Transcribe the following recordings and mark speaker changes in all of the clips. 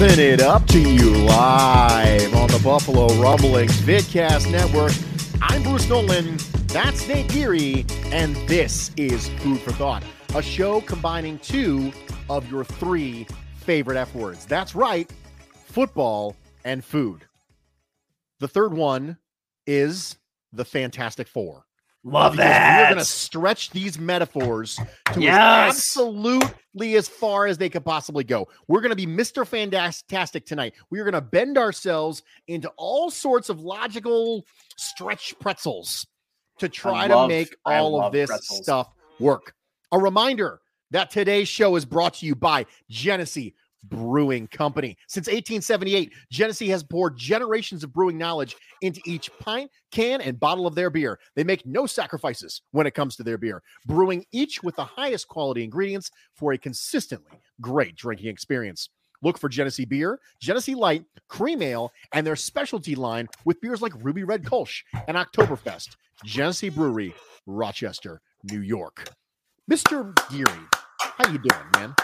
Speaker 1: It up to you live on the Buffalo Rumblings Vidcast Network. I'm Bruce Nolan. That's Nate Geary. And this is Food for Thought, a show combining two of your three favorite F words. That's right, football and food. The third one is the Fantastic Four.
Speaker 2: Love
Speaker 1: Because
Speaker 2: that.
Speaker 1: We're going to stretch these metaphors to
Speaker 2: Yes.
Speaker 1: absolutely as far as they could possibly go. We're going to be Mr. Fantastic tonight. We are going to bend ourselves into all sorts of logical stretch pretzels to try to
Speaker 2: love-
Speaker 1: make all of this
Speaker 2: pretzels.
Speaker 1: stuff work. A reminder that today's show is brought to you by Genesee Brewing Company. Since 1878, Genesee has poured generations of brewing knowledge into each pint, can, and bottle of their beer. They make no sacrifices when it comes to their beer, brewing each with the highest quality ingredients for a consistently great drinking experience. Look for Genesee Beer, Genesee Light, Cream Ale, and their specialty line with beers like Ruby Red Kolsch and Oktoberfest. Genesee Brewery, Rochester, New York. Mr. Geary, how you doing, man?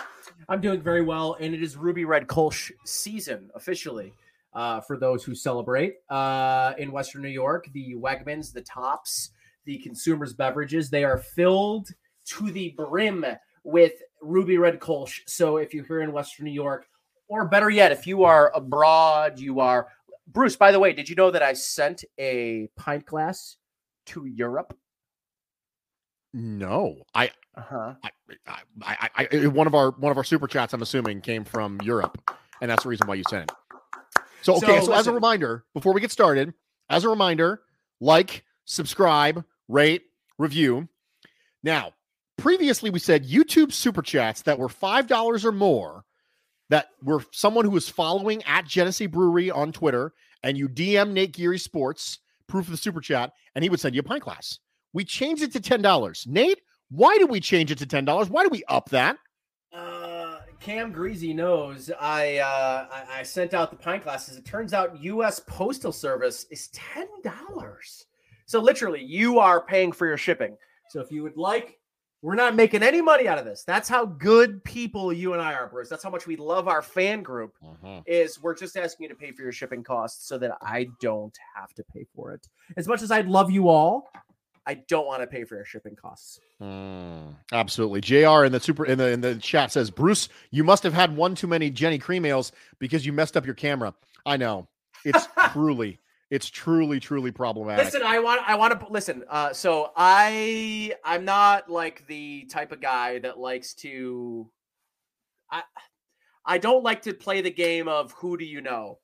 Speaker 2: I'm doing very well, and it is Ruby Red Kolsch season officially. Uh, for those who celebrate uh, in Western New York, the Wegmans, the Tops, the consumers' beverages, they are filled to the brim with Ruby Red Kolsch. So if you're here in Western New York, or better yet, if you are abroad, you are Bruce. By the way, did you know that I sent a pint glass to Europe?
Speaker 1: No, I,
Speaker 2: Uh huh.
Speaker 1: I, I, I, I, one of our one of our super chats, I'm assuming, came from Europe, and that's the reason why you sent it. So, okay, so,
Speaker 2: So,
Speaker 1: as a reminder, before we get started, as a reminder, like, subscribe, rate, review. Now, previously we said YouTube super chats that were five dollars or more, that were someone who was following at Genesee Brewery on Twitter, and you DM Nate Geary Sports, proof of the super chat, and he would send you a pint glass. We changed it to ten dollars. Nate, why did we change it to ten dollars? Why did we up that?
Speaker 2: Uh, Cam Greasy knows I, uh, I I sent out the pint glasses. It turns out U.S. Postal Service is ten dollars. So literally, you are paying for your shipping. So if you would like, we're not making any money out of this. That's how good people you and I are, Bruce. That's how much we love our fan group. Is we're just asking you to pay for your shipping costs so that I don't have to pay for it. As much as I'd love you all, I don't want to pay for your shipping costs.
Speaker 1: Mm, absolutely. JR in the super in the in the chat says, Bruce, you must have had one too many Genny cream ales because you messed up your camera. I know. It's truly, it's truly, truly problematic.
Speaker 2: Listen, I want I want to listen. Uh, so I I'm not like the type of guy that likes to. I I don't like to play the game of who do you know,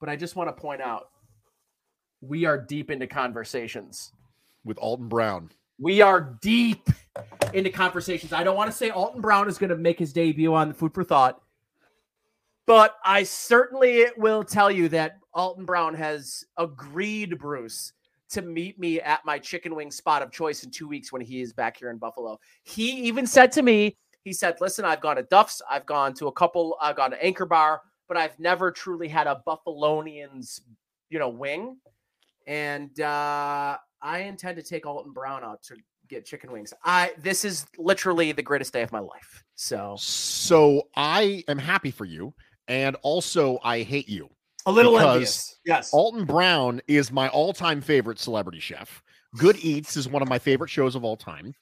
Speaker 2: but I just want to point out we are deep into conversations.
Speaker 1: With Alton Brown.
Speaker 2: We are deep into conversations. I don't want to say Alton Brown is going to make his debut on Food for Thought, but I certainly will tell you that Alton Brown has agreed, Bruce, to meet me at my chicken wing spot of choice in two weeks when he is back here in Buffalo. He even said to me, he said, Listen, I've gone to Duff's, I've gone to a couple, I've gone to Anchor Bar, but I've never truly had a Buffalonians, you know, wing. And uh, I intend to take Alton Brown out to get chicken wings. I this is literally the greatest day of my life. So
Speaker 1: So I am happy for you. And also I hate you.
Speaker 2: a little
Speaker 1: Because
Speaker 2: envious. Yes.
Speaker 1: Alton Brown is my all-time favorite celebrity chef. Good Eats is one of my favorite shows of all time.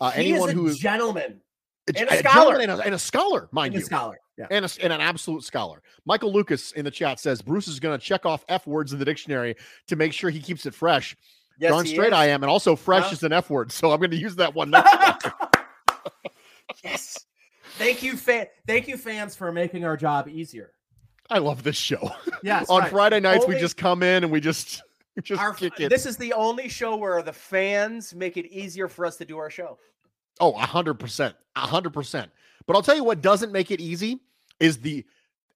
Speaker 1: Uh,
Speaker 2: he
Speaker 1: anyone
Speaker 2: is a
Speaker 1: who is
Speaker 2: gentleman
Speaker 1: a,
Speaker 2: and a
Speaker 1: a
Speaker 2: scholar.
Speaker 1: gentleman and a, and a scholar, mind
Speaker 2: and a
Speaker 1: you,
Speaker 2: scholar. Yeah.
Speaker 1: and, a, and an absolute scholar. Michael Lucas in the chat says Bruce is going to check off F words in the dictionary to make sure he keeps it fresh.
Speaker 2: Yes,
Speaker 1: Darn straight
Speaker 2: is.
Speaker 1: I am, and also fresh
Speaker 2: Huh?
Speaker 1: is an F word, so I'm going to use that one next time.
Speaker 2: yes. Thank you, fan. Thank you, fans, for making our job easier.
Speaker 1: I love this show.
Speaker 2: Yes.
Speaker 1: On
Speaker 2: right.
Speaker 1: Friday nights, we just come in and we just we just
Speaker 2: Our,
Speaker 1: kick it.
Speaker 2: this is the only show where the fans make it easier for us to do our show.
Speaker 1: Oh, a hundred percent, a hundred percent. But I'll tell you what doesn't make it easy is the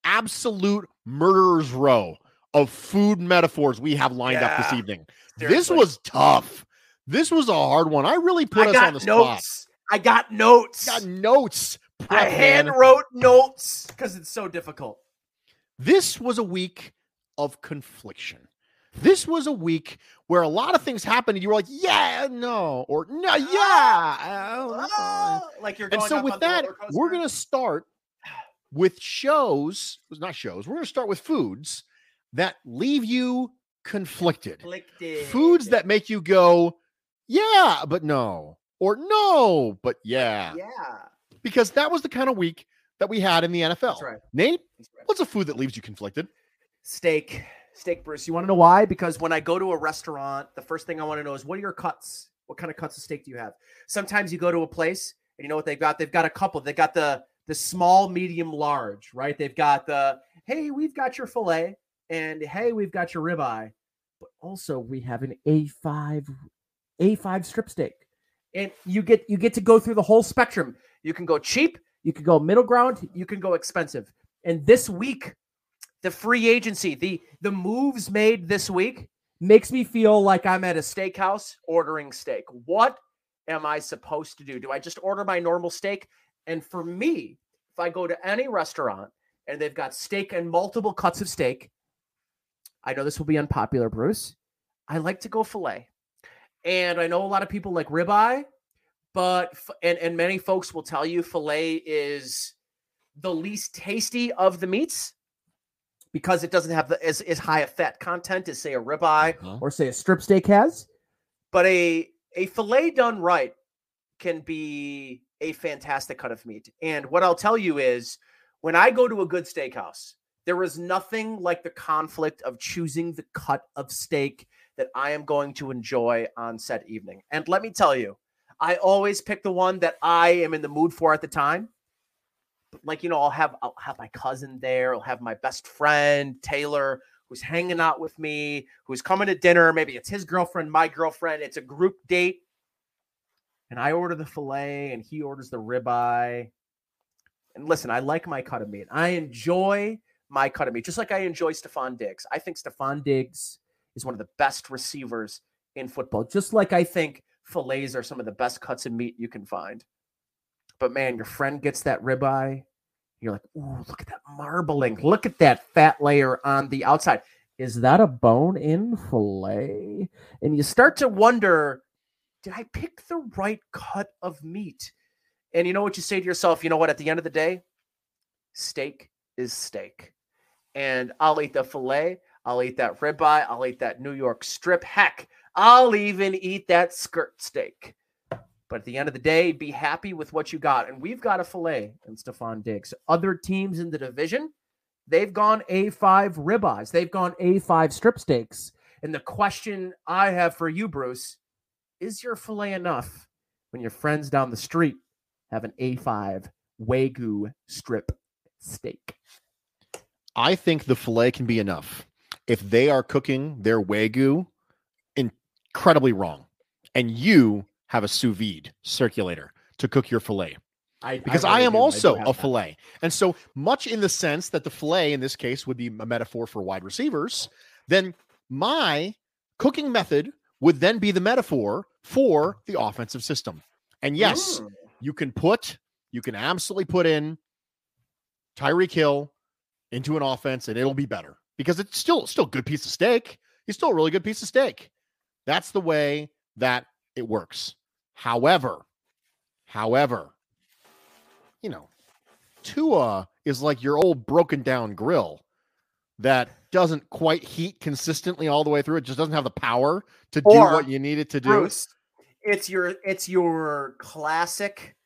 Speaker 1: absolute murderer's row of food metaphors we have lined up this
Speaker 2: Yeah,
Speaker 1: This was tough. This was a hard one. I really put
Speaker 2: I
Speaker 1: us on the spot.
Speaker 2: I got notes.
Speaker 1: I got notes.
Speaker 2: I
Speaker 1: prep, man.
Speaker 2: wrote notes because it's so difficult.
Speaker 1: This was a week of confliction. This was a week where a lot of things happened and you were like, yeah, no, or no, yeah. oh, that's.
Speaker 2: Ah, like you're
Speaker 1: and so with that, we're going to start with shows, not shows. We're going to start with foods that leave you conflicted.
Speaker 2: Conflicted.
Speaker 1: Foods that make you go, yeah, but no, or no, but yeah,
Speaker 2: yeah,
Speaker 1: because that was the kind of week that we had in the NFL.
Speaker 2: that's right.
Speaker 1: Nate,
Speaker 2: That's right.
Speaker 1: what's a food that leaves you conflicted?
Speaker 2: Steak, steak, Bruce. You want to know why? Because when I go to a restaurant, the first thing I want to know is what are your cuts? What kind of cuts of steak do you have? Sometimes you go to a place and you know what they've got? They've got a couple. They've got the the small, medium, large, right? They've got the hey, we've got your fillet, and hey, we've got your ribeye, but also we have an A5 A5 strip steak. And you get you get to go through the whole spectrum. You can go cheap, you can go middle ground, you can go expensive. And this week, the free agency, the the moves made this week makes me feel like I'm at a steakhouse ordering steak. What am I supposed to do? Do I just order my normal steak? And for me, if I go to any restaurant and they've got steak and multiple cuts of steak, I know this will be unpopular, Bruce. I like to go filet. And I know a lot of people like ribeye, but and and many folks will tell you filet is the least tasty of the meats because it doesn't have the as, as high a fat content as say a ribeye
Speaker 1: Huh?
Speaker 2: or say a strip steak has. But a a fillet done right can be a fantastic cut of meat. And what I'll tell you is when I go to a good steakhouse, there is nothing like the conflict of choosing the cut of steak that I am going to enjoy on said evening. And let me tell you, I always pick the one that I am in the mood for at the time. Like, you know, I'll have I'll have my cousin there, I'll have my best friend, Taylor, who's hanging out with me, who's coming to dinner. Maybe it's his girlfriend, my girlfriend. It's a group date. And I order the filet and he orders the ribeye. And listen, I like my cut of meat. I enjoy my cut of meat, just like I enjoy Stefon Diggs. I think Stefon Diggs is one of the best receivers in football, just like I think fillets are some of the best cuts of meat you can find. But man, your friend gets that ribeye. You're like, ooh, look at that marbling. Look at that fat layer on the outside. Is that a bone in fillet? And you start to wonder, did I pick the right cut of meat? And you know what you say to yourself? You know what? At the end of the day, steak is steak. And I'll eat the filet. I'll eat that ribeye. I'll eat that New York strip. Heck, I'll even eat that skirt steak. But at the end of the day, be happy with what you got. And we've got a filet and Stefon Diggs. Other teams in the division, they've gone A5 ribeyes. They've gone A5 strip steaks. And the question I have for you, Bruce, is your filet enough when your friends down the street have an A5 Wagyu strip steak?
Speaker 1: I think the filet can be enough if they are cooking their wagyu incredibly wrong, and you have a sous vide circulator to cook your filet.
Speaker 2: I,
Speaker 1: Because I, am also a filet, and so much in the sense that the filet in this case would be a metaphor for wide receivers. Then my cooking method would then be the metaphor for the offensive system. And yes,
Speaker 2: Mm.
Speaker 1: you can put, you can absolutely put in Tyreek Hill into an offense and it'll be better because it's still still a good piece of steak. He's still a really good piece of steak. That's the way that it works. However, however, you know, Tua is like your old broken down grill that doesn't quite heat consistently all the way through. It just doesn't have the power to do what you need it to do.
Speaker 2: Bruce, it's your it's your classic.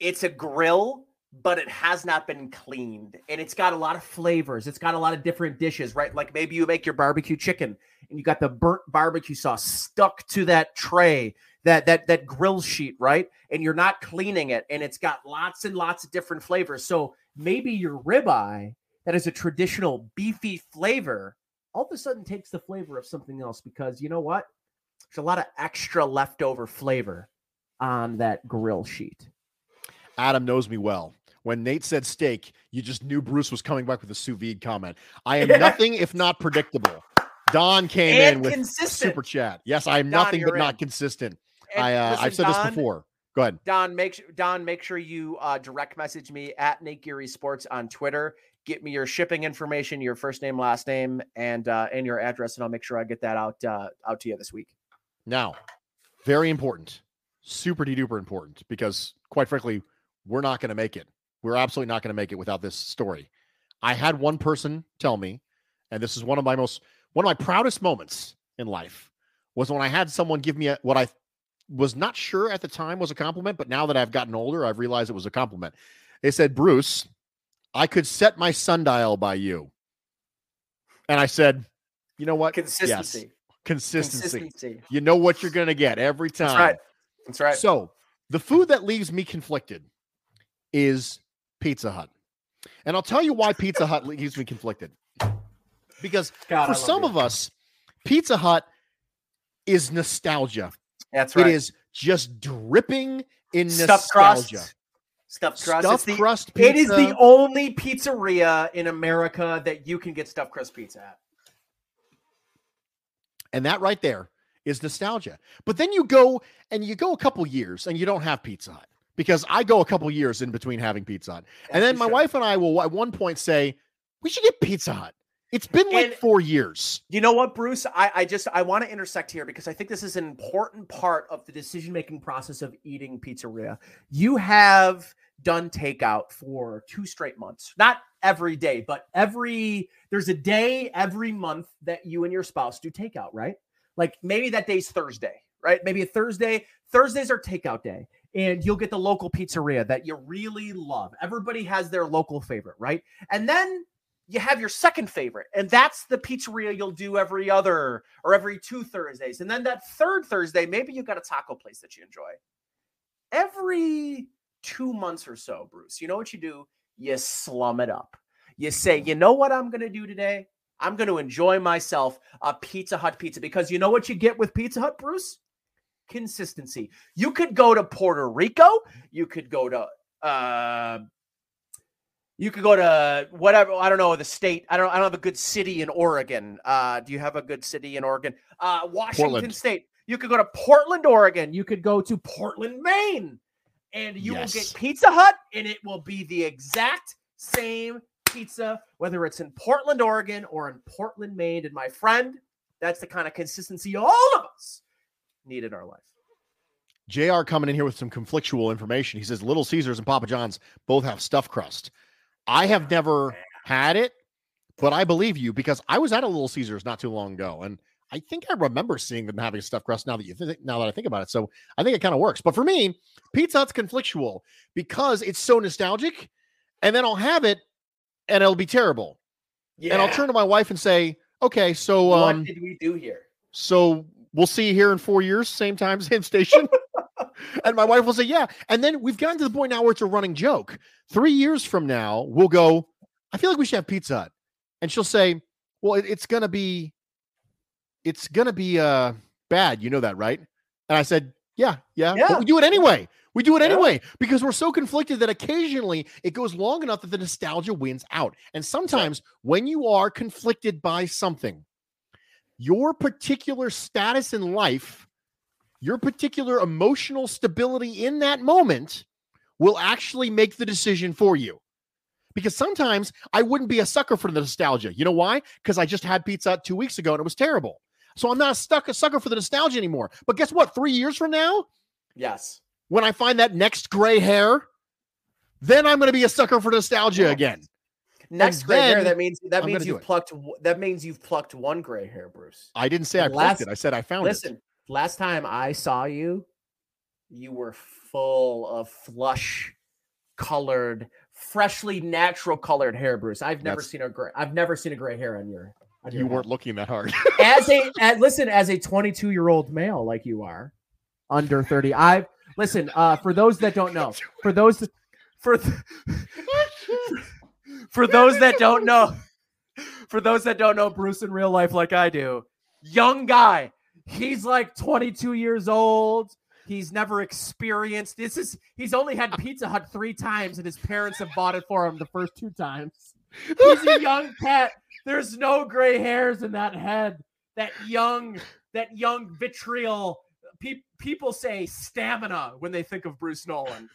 Speaker 2: It's a grill, but it has not been cleaned, and it's got a lot of flavors. It's got a lot of different dishes, right? Like maybe you make your barbecue chicken, and you got the burnt barbecue sauce stuck to that tray, that that that grill sheet, right? And you're not cleaning it, and it's got lots and lots of different flavors. So maybe your ribeye that is a traditional beefy flavor all of a sudden takes the flavor of something else because you know what? There's a lot of extra leftover flavor on that grill sheet.
Speaker 1: Adam knows me well. When Nate said steak, you just knew Bruce was coming back with a sous vide comment. I am nothing if not predictable. Don came
Speaker 2: And
Speaker 1: in with
Speaker 2: consistent.
Speaker 1: super chat. Yes, I am
Speaker 2: Don,
Speaker 1: nothing but
Speaker 2: you're
Speaker 1: not consistent.
Speaker 2: And
Speaker 1: I uh,
Speaker 2: listen,
Speaker 1: I've said
Speaker 2: Don,
Speaker 1: this before. Go ahead.
Speaker 2: Don, make Don, make sure you uh, direct message me at Nate Geary Sports on Twitter. Get me your shipping information, your first name, last name, and uh, and your address, and I'll make sure I get that out uh, out to you this week.
Speaker 1: Now, very important, super duper important, because quite frankly, we're not going to make it. We're absolutely not going to make it without this story. I had one person tell me, and this is one of my most one of my proudest moments in life was when I had someone give me a, what I was not sure at the time was a compliment, but now that I've gotten older, I've realized it was a compliment. They said, Bruce, I could set my sundial by you. And I said, you know what?
Speaker 2: Consistency,
Speaker 1: Yes, consistency.
Speaker 2: consistency.
Speaker 1: You know what you're going to get every time.
Speaker 2: That's right. That's right.
Speaker 1: So the food that leaves me conflicted is Pizza Hut. And I'll tell you why Pizza Hut leaves me conflicted. Because
Speaker 2: God,
Speaker 1: for some
Speaker 2: you.
Speaker 1: of us, Pizza Hut is nostalgia.
Speaker 2: that's right.
Speaker 1: It is just dripping in
Speaker 2: stuffed
Speaker 1: nostalgia.
Speaker 2: crust. Stuffed crust.
Speaker 1: Stuffed
Speaker 2: the,
Speaker 1: crust
Speaker 2: It is the only pizzeria in America that you can get stuffed crust pizza at.
Speaker 1: And that right there is nostalgia. But then you go and you go a couple years and you don't have Pizza Hut because I go a couple years in between having Pizza Hut. And then my wife and I will at one point say, we should get Pizza Hut. It's been like
Speaker 2: And-
Speaker 1: four years.
Speaker 2: You know what, Bruce? I, I just I want to intersect here because I think this is an important part of the decision making process of eating pizzeria. You have done takeout for two straight months, not every day, but every there's a day every month that you and your spouse do takeout, right? Like maybe that day's Thursday, right? Maybe a Thursday. Thursdays are takeout day, and you'll get the local pizzeria that you really love. Everybody has their local favorite, right? And then you have your second favorite, and that's the pizzeria you'll do every other or every two Thursdays. And then that third Thursday, maybe you got a taco place that you enjoy. Every two months or so, Bruce, you know what you do? You slum it up. You say, you know what I'm going to do today? I'm going to enjoy myself a Pizza Hut pizza because you know what you get with Pizza Hut, Bruce? Consistency. You could go to Puerto Rico. You could go to uh, you could go to whatever I don't know the state. I don't. I don't have a good city in Oregon. Uh, do you have a good city in Oregon? Uh, Washington
Speaker 1: Portland.
Speaker 2: State. You could go to Portland, Oregon. You could go to Portland, Maine, and you
Speaker 1: Yes.
Speaker 2: will get Pizza Hut, and it will be the exact same pizza, whether it's in Portland, Oregon, or in Portland, Maine. And my friend, that's the kind of consistency all of us need in our life.
Speaker 1: JR coming in here with some conflictual information. He says Little Caesars and Papa John's both have stuffed crust. I have never had it, but I believe you because I was at a Little Caesars not too long ago, and I think I remember seeing them having stuffed crust. Now that you think, now that I think about it, so I think it kind of works. But for me, Pizza Hut's conflictual because it's so nostalgic, and then I'll have it, and it'll be terrible,
Speaker 2: Yeah.
Speaker 1: and I'll turn to my wife and say, "Okay, so
Speaker 2: what
Speaker 1: um,
Speaker 2: did we do here?
Speaker 1: so we'll see you here in four years, same time, same station. and my wife will say, Yeah. And then we've gotten to the point now where it's a running joke. Three years from now, we'll go, I feel like we should have Pizza Hut. And she'll say, Well, it- it's gonna be it's gonna be uh bad. You know that, right? And I said, Yeah, yeah.
Speaker 2: Yeah.
Speaker 1: But we do it anyway. We do it
Speaker 2: Yeah.
Speaker 1: anyway because we're so conflicted that occasionally it goes long enough that the nostalgia wins out. And sometimes when you are conflicted by something, your particular status in life, your particular emotional stability in that moment will actually make the decision for you. Because sometimes I wouldn't be a sucker for the nostalgia. You know why? Because I just had pizza two weeks ago and it was terrible. So I'm not stuck a sucker for the nostalgia anymore. But guess what? Three years from now,
Speaker 2: Yes.
Speaker 1: when I find that next gray hair, then I'm going to be a sucker for nostalgia again.
Speaker 2: Next
Speaker 1: And
Speaker 2: gray hair. That means that
Speaker 1: I'm
Speaker 2: means you've plucked. That means you've plucked one gray hair, Bruce.
Speaker 1: I didn't say I plucked
Speaker 2: Last-
Speaker 1: it. I said I found
Speaker 2: Listen,
Speaker 1: it.
Speaker 2: Listen, last time I saw you, you were full of flush colored, freshly natural colored hair, Bruce. I've never
Speaker 1: That's-
Speaker 2: seen a gray. I've never seen a gray hair on your. On
Speaker 1: You
Speaker 2: head.
Speaker 1: weren't looking that hard.
Speaker 2: as a as, listen as a 22 year old male like you are, under 30. I've listen. Uh, for those that don't know, for those for th- for those that don't know, for those that don't know Bruce in real life like I do, young guy. He's like 22 years old. He's never experienced this is he's only had Pizza Hut 3 times and his parents have bought it for him the first two times. He's a young cat. There's no gray hairs in that head. That young that young vitriol Pe- people say stamina when they think of Bruce Nolan.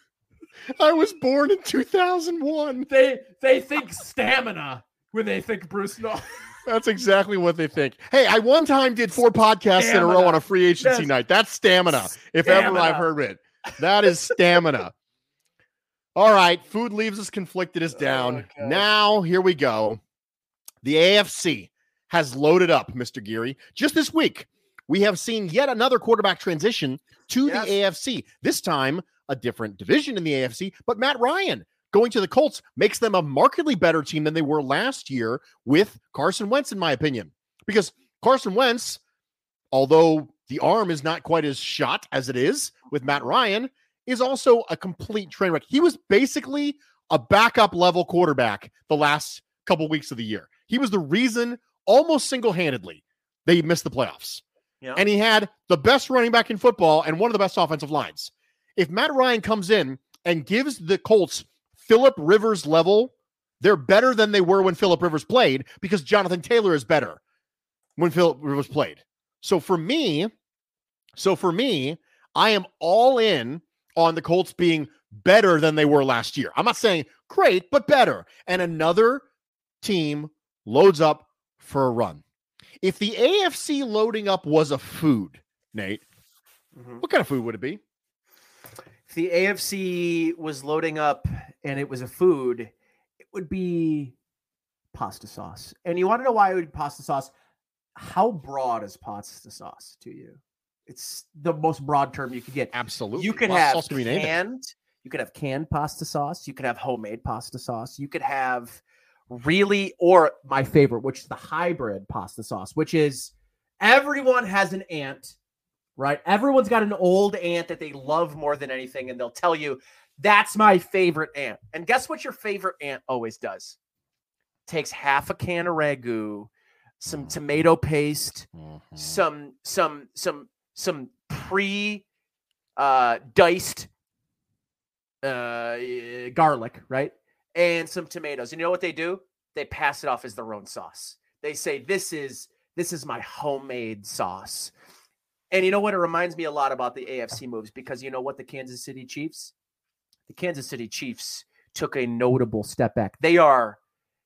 Speaker 1: I was born in 2001.
Speaker 2: They they think stamina when they think Bruce Nolan.
Speaker 1: That's exactly what they think. Hey, I one time did four podcasts in a row on a free agency
Speaker 2: Yes.
Speaker 1: night. That's stamina, if ever I've heard it. That is stamina. All right, food leaves us conflicted is down.
Speaker 2: Oh,
Speaker 1: now, here we go. The AFC has loaded up, Mr. Geary. Just this week, we have seen yet another quarterback transition to
Speaker 2: Yes.
Speaker 1: the AFC. This time, a different division in the AFC, but Matt Ryan going to the Colts makes them a markedly better team than they were last year with Carson Wentz, in my opinion. Because Carson Wentz, although the arm is not quite as shot as it is with Matt Ryan, is also a complete train wreck. He was basically a backup level quarterback the last couple weeks of the year. He was the reason almost single handedly they missed the playoffs. And he had the best running back in football and one of the best offensive lines. If Matt Ryan comes in and gives the Colts Philip Rivers level, they're better than they were when Philip Rivers played because Jonathan Taylor is better when Philip Rivers played. So for me, so for me, I am all in on the Colts being better than they were last year. I'm not saying great, but better. And another team loads up for a run. If the AFC loading up was a food, Nate,
Speaker 2: Mhm.
Speaker 1: what kind of food would it be?
Speaker 2: If the AFC was loading up and it was a food, it would be pasta sauce. And you want to know why it would be pasta sauce? How broad is pasta sauce to you? It's the most broad term you could get.
Speaker 1: Absolutely.
Speaker 2: You could
Speaker 1: Pasta
Speaker 2: have canned. You could have canned pasta sauce. You could have homemade pasta sauce. You could have really, or my favorite, which is the hybrid pasta sauce, which is everyone has an aunt, right? Everyone's got an old aunt that they love more than anything, and they'll tell you that's my favorite aunt. And guess what your favorite aunt always does? Takes half a can of ragu, some tomato paste,
Speaker 1: Mhm.
Speaker 2: some some some some pre uh diced uh garlic right and some tomatoes. And you know what they do? They pass it off as their own sauce. They say this is this is my homemade sauce. And you know what? It reminds me a lot about the afc moves because you know what the kansas city chiefs the kansas city chiefs took a notable step back. They are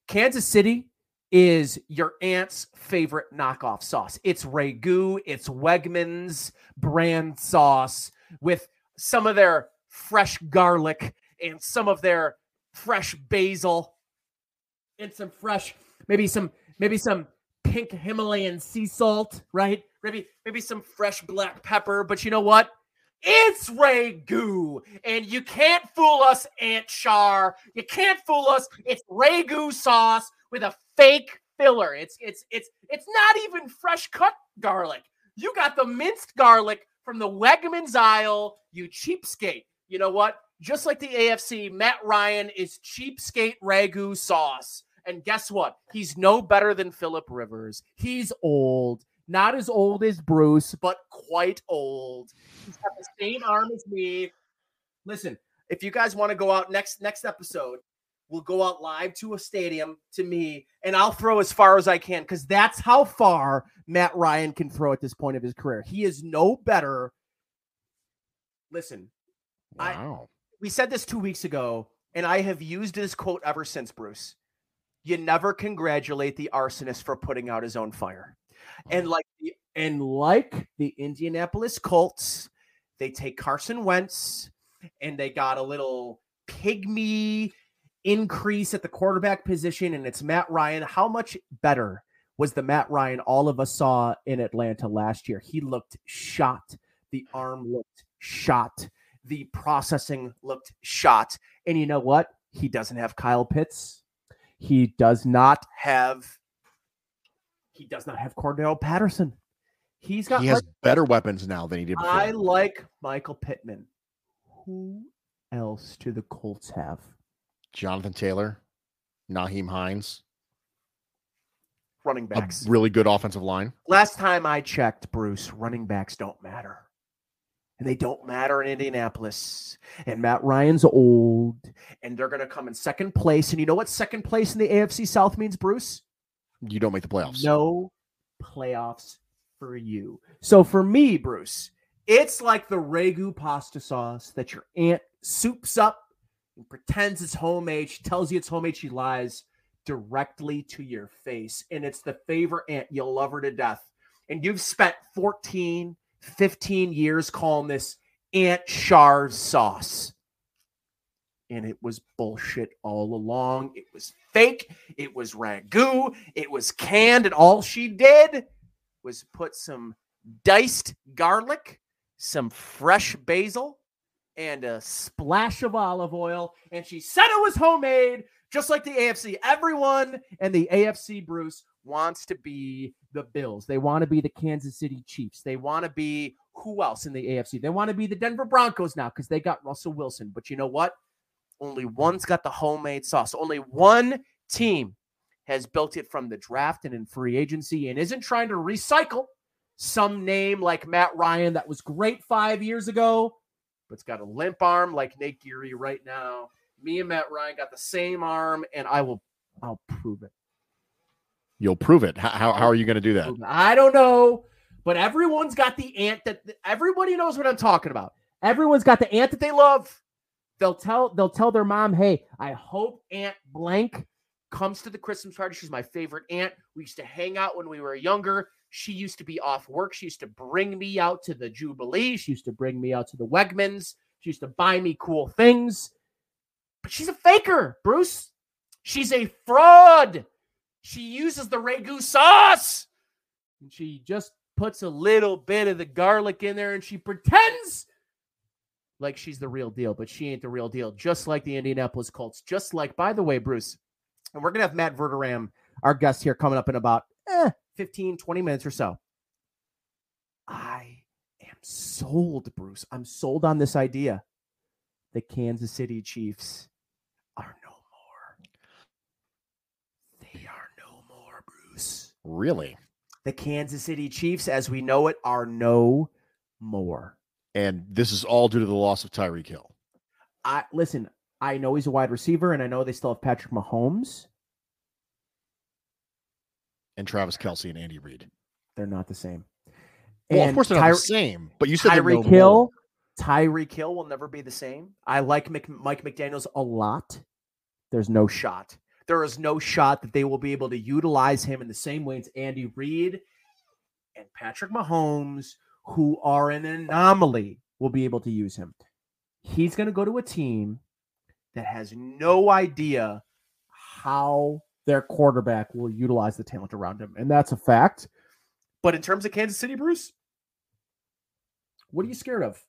Speaker 2: kansas city is your aunt's favorite knockoff sauce. It's Ragu, it's Wegmans brand sauce with some of their fresh garlic and some of their fresh basil and some fresh maybe some maybe some pink Himalayan sea salt, right? Maybe maybe some fresh black pepper, but you know what? It's Ragu, and you can't fool us, Aunt Char. You can't fool us. It's Ragu sauce with a fake filler. It's it's it's it's not even fresh cut garlic. You got the minced garlic from the Wegmans aisle. You cheapskate. You know what? Just like the AFC, Matt Ryan is cheapskate Ragu sauce. And guess what? He's no better than Philip Rivers. He's old. Not as old as Bruce, but quite old. He's got the same arm as me. Listen, if you guys want to go out next next episode, we'll go out live to a stadium to me and I'll throw as far as I can because that's how far Matt Ryan can throw at this point of his career. He is no better. Listen,
Speaker 1: Wow.
Speaker 2: We said this two weeks ago, and I have used this quote ever since, Bruce. You never congratulate the arsonist for putting out his own fire. And like the and like the Indianapolis Colts, they take Carson Wentz and they got a little pygmy increase at the quarterback position, and it's Matt Ryan. How much better was the Matt Ryan all of us saw in Atlanta last year? He looked shot. The arm looked shot. The processing looked shot. And you know what? He doesn't have Kyle Pitts. He does not have. He does not have Cordarrelle Patterson. He's got.
Speaker 1: He has better weapons now than he did before.
Speaker 2: I like Michael Pittman. Who else do the Colts have?
Speaker 1: Jonathan Taylor, Nyheim Hines,
Speaker 2: Running
Speaker 1: a
Speaker 2: backs.
Speaker 1: really good offensive line.
Speaker 2: Last time I checked, Bruce, running backs don't matter. And they don't matter in Indianapolis. And Matt Ryan's old, and they're going to come in second place. And you know what second place in the AFC South means, Bruce?
Speaker 1: You don't make the playoffs.
Speaker 2: No playoffs for you. So for me, Bruce, it's like the ragu pasta sauce that your aunt soups up and pretends it's homemade. She tells you it's homemade. She lies directly to your face. And it's the favorite aunt. You'll love her to death. And you've spent 14, 15 years calling this Aunt Char's sauce. And it was bullshit all along. It was fake. It was ragu. It was canned. And all she did was put some diced garlic, some fresh basil, and a splash of olive oil. And she said it was homemade, just like the AFC. Everyone and the AFC, Bruce, wants to be the Bills. They want to be the Kansas City Chiefs. They want to be who else in the AFC? They want to be the Denver Broncos now because they got Russell Wilson. But you know what? Only one's got the homemade sauce. Only one team has built it from the draft and in free agency and isn't trying to recycle some name like Matt Ryan that was great five years ago, but it's got a limp arm like Nate Geary right now. Me and Matt Ryan got the same arm, and I will I'll prove it.
Speaker 1: You'll prove it. How, how, how are you going to do that?
Speaker 2: I don't know, but everyone's got the ant that everybody knows what I'm talking about. Everyone's got the ant that they love. They'll tell they'll tell their mom, "Hey, I hope Aunt Blank comes to the Christmas party. She's my favorite aunt. We used to hang out when we were younger. She used to be off work. She used to bring me out to the Jubilee. She used to bring me out to the Wegmans. She used to buy me cool things. But she's a faker, Bruce. She's a fraud. She uses the ragu sauce. And she just puts a little bit of the garlic in there and she pretends like she's the real deal, but she ain't the real deal. Just like the Indianapolis Colts. Just like, by the way, Bruce, and we're going to have Matt Verderame, our guest here, coming up in about eh, 15, 20 minutes or so. I am sold, Bruce. I'm sold on this idea. The Kansas City Chiefs are no more. They are no more, Bruce.
Speaker 1: Really?
Speaker 2: The Kansas City Chiefs, as we know it, are no more.
Speaker 1: And this is all due to the loss of Tyreek Hill.
Speaker 2: I listen, I know he's a wide receiver, and I know they still have Patrick Mahomes.
Speaker 1: and Travis Kelce and Andy Reid.
Speaker 2: They're not the same.
Speaker 1: Well, of course they're not the same, but you said they're no
Speaker 2: Tyreek Hill,
Speaker 1: more.
Speaker 2: Tyreek Hill will never be the same. I like Mc, Mike McDaniel's a lot. There's no shot. There is no shot that they will be able to utilize him in the same way as Andy Reid and Patrick Mahomes, who are an anomaly, will be able to use him. He's going to go to a team that has no idea how their quarterback will utilize the talent around him. And that's a fact. But in terms of Kansas City, Bruce, what are you scared of?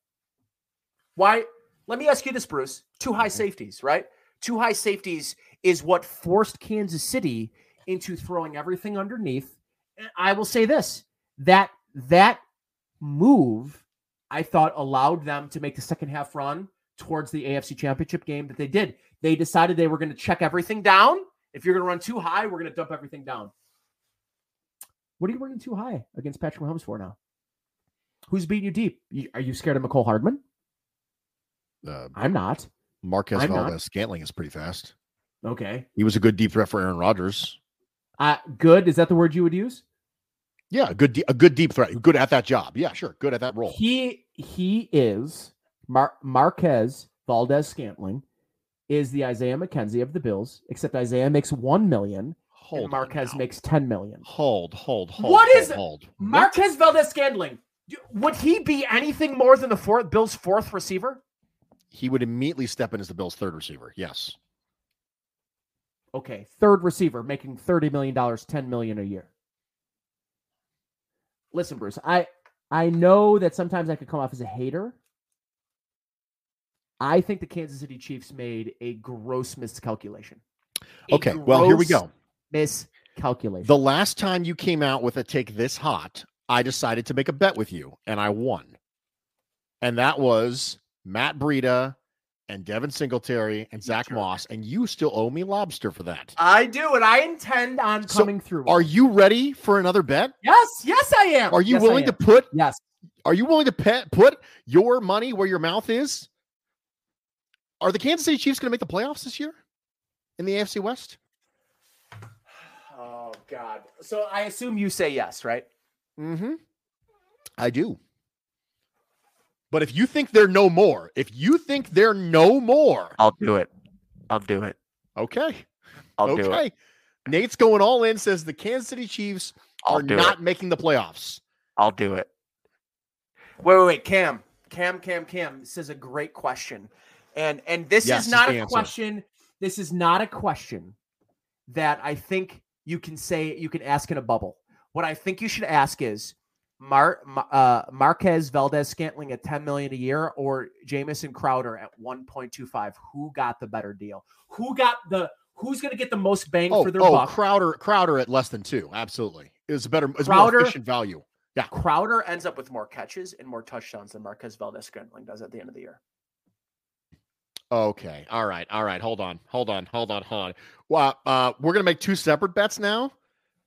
Speaker 2: Why? Let me ask you this, Bruce. Two high mm-hmm. safeties, right? Two high safeties is what forced Kansas City into throwing everything underneath. And I will say this: that that move, I thought, allowed them to make the second half run towards the AFC Championship game that they did. They decided they were going to check everything down. If you're going to run too high, we're going to dump everything down. What are you running too high against Patrick Mahomes for now? Who's beating you deep? Are you scared of Mecole Hardman?
Speaker 1: Uh,
Speaker 2: I'm not.
Speaker 1: Marquez
Speaker 2: I'm not.
Speaker 1: Valdes Scantling is pretty fast.
Speaker 2: Okay.
Speaker 1: He was a good deep threat for Aaron Rodgers.
Speaker 2: Uh, good. Is that the word you would use?
Speaker 1: Yeah, a good a good deep threat. Good at that job. Yeah, sure. Good at that role.
Speaker 2: He he is Mar- Marquez Valdes Scantling is the Isaiah McKenzie of the Bills, except Isaiah makes one million
Speaker 1: Hold
Speaker 2: and Marquez makes ten million.
Speaker 1: hold, hold, hold.
Speaker 2: What
Speaker 1: hold,
Speaker 2: is it?
Speaker 1: hold.
Speaker 2: Marquez Valdes Scantling. Would he be anything more than the fourth Bills' fourth receiver?
Speaker 1: He would immediately step in as the Bills' third receiver. Yes.
Speaker 2: Okay, third receiver making thirty million dollars, ten million a year. Listen, Bruce, I I know that sometimes I could come off as a hater. I think the Kansas City Chiefs made a gross miscalculation. A
Speaker 1: Okay. Well, here we go.
Speaker 2: Miscalculation.
Speaker 1: The last time you came out with a take this hot, I decided to make a bet with you, and I won. And that was Matt Breida and Devin Singletary and Zach. Moss, and you still owe me lobster for that.
Speaker 2: I do, and I intend on
Speaker 1: So,
Speaker 2: coming through.
Speaker 1: Are you ready for another bet?
Speaker 2: yes, yes, I am.
Speaker 1: Are you
Speaker 2: Yes,
Speaker 1: willing to put
Speaker 2: Yes.
Speaker 1: Are you willing to pet, put your money where your mouth is? Are the Kansas City Chiefs going to make the playoffs this year in the AFC West?
Speaker 2: Oh God. So I assume you say yes, right?
Speaker 1: Mm-hmm. I do. But if you think they're no more, if you think they're no more,
Speaker 3: I'll do it. I'll do it.
Speaker 1: okay,
Speaker 3: I'll do it.
Speaker 1: okay. Nate's going all in. Says the Kansas City Chiefs
Speaker 3: I'll
Speaker 1: are not
Speaker 3: it.
Speaker 1: making the playoffs.
Speaker 3: I'll do it.
Speaker 2: Wait, wait, wait. Cam, Cam, Cam, Cam. This is a great question, and and this
Speaker 1: Yes,
Speaker 2: is
Speaker 1: is
Speaker 2: not a
Speaker 1: answer.
Speaker 2: question. This is not a question that I think you can say you can ask in a bubble. What I think you should ask is. Mar, uh, Marquez Valdes Scantling at 10 million a year or Jamison Crowder at 1.25 who got the better deal who got the who's going to get the most bang
Speaker 1: Oh,
Speaker 2: for their
Speaker 1: oh,
Speaker 2: buck
Speaker 1: Crowder, Crowder at less than two. Absolutely, it was a better, it's
Speaker 2: Crowder-
Speaker 1: more efficient value. Yeah.
Speaker 2: Crowder ends up with more catches and more touchdowns than Marquez Valdes Scantling does at the end of the year.
Speaker 1: Okay. All right. All right. Hold on. Hold on. Hold on. Hold on. Well, uh, we're gonna make two separate bets now,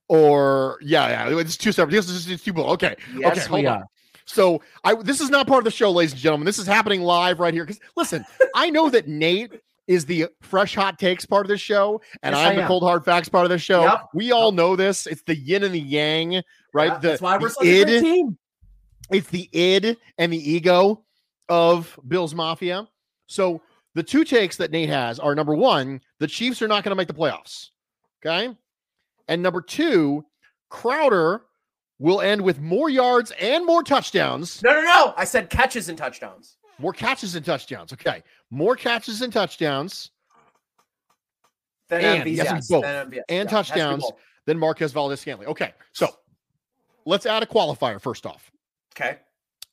Speaker 1: or yeah, yeah, it's two separate. This is two. Okay.
Speaker 2: Yes,
Speaker 1: okay. Hold on.
Speaker 2: are.
Speaker 1: So I this is not part of the show, ladies and gentlemen. This is happening live right here. Because listen, I know that Nate is the fresh hot takes part of this show, and
Speaker 2: Yes,
Speaker 1: I'm the cold hard facts part of the show.
Speaker 2: Yep.
Speaker 1: We all know this. It's the yin and the yang, right?
Speaker 2: Yeah,
Speaker 1: the,
Speaker 2: that's why we're
Speaker 1: the
Speaker 2: such a
Speaker 1: id,
Speaker 2: team.
Speaker 1: it's the id and the ego of Bills Mafia. So the two takes that Nate has are number one, the Chiefs are not going to make the playoffs. Okay. And number two, Crowder will end with more yards and more touchdowns,
Speaker 2: No, no, no. I said catches and touchdowns.
Speaker 1: more catches and touchdowns. Okay. More catches and touchdowns
Speaker 2: Then
Speaker 1: And,
Speaker 2: MVS,
Speaker 1: yes, both.
Speaker 2: Then MVS.
Speaker 1: And
Speaker 2: Yeah, it has to be
Speaker 1: touchdowns. than Marquez Valdes Scantling. Okay. So let's add a qualifier first off.
Speaker 2: Okay.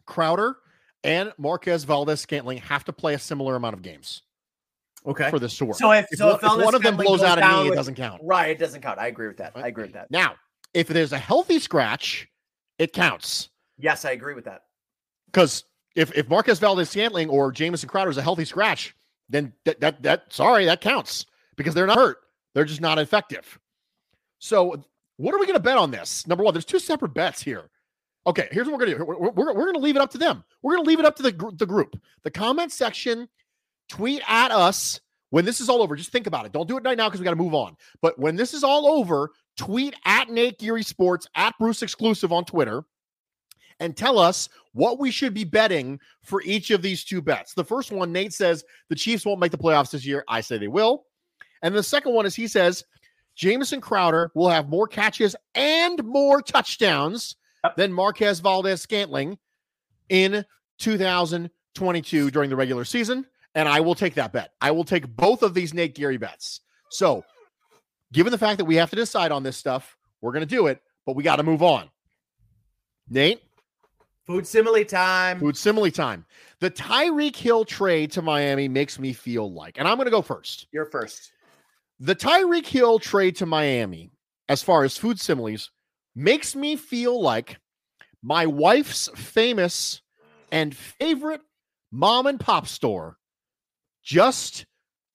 Speaker 1: Crowder and Marquez Valdes Scantling have to play a similar amount of games
Speaker 2: Okay.
Speaker 1: for the to work.
Speaker 2: So if,
Speaker 1: if,
Speaker 2: so
Speaker 1: one,
Speaker 2: if,
Speaker 1: if one of them blows out a
Speaker 2: down
Speaker 1: knee, it doesn't count.
Speaker 2: Right, it doesn't count. I agree with that.
Speaker 1: Right.
Speaker 2: I agree with that.
Speaker 1: Now, if there's a healthy scratch, it counts.
Speaker 2: Yes, I agree with that.
Speaker 1: Because if, if Marquez Valdes Scantling or Jamison Crowder is a healthy scratch, then that, that that sorry, that counts because they're not hurt. They're just not effective. So what are we going to bet on this? Number one, there's two separate bets here. Okay, here's what we're going to do. We're, we're, we're going to leave it up to them. We're going to leave it up to the, gr- the group. The comment section, tweet at us when this is all over. Just think about it. Don't do it right now because we got to move on. But when this is all over, tweet at Nate Geary Sports, at Bruce Exclusive on Twitter, and tell us what we should be betting for each of these two bets. The first one, Nate says the Chiefs won't make the playoffs this year. I say they will. And the second one is he says Jamison Crowder will have more catches and more touchdowns than Marquez Valdes Scantling in 2022 during the regular season. And I will take that bet. I will take both of these Nate Geary bets. So, given the fact that we have to decide on this stuff, we're going to do it, but we got to move on. Nate,
Speaker 2: Food simile time.
Speaker 1: food simile time. The Tyreek Hill trade to Miami makes me feel like, and I'm going to go first.
Speaker 2: You're first.
Speaker 1: The Tyreek Hill trade to Miami, as far as food similes, makes me feel like my wife's famous and favorite mom and pop store just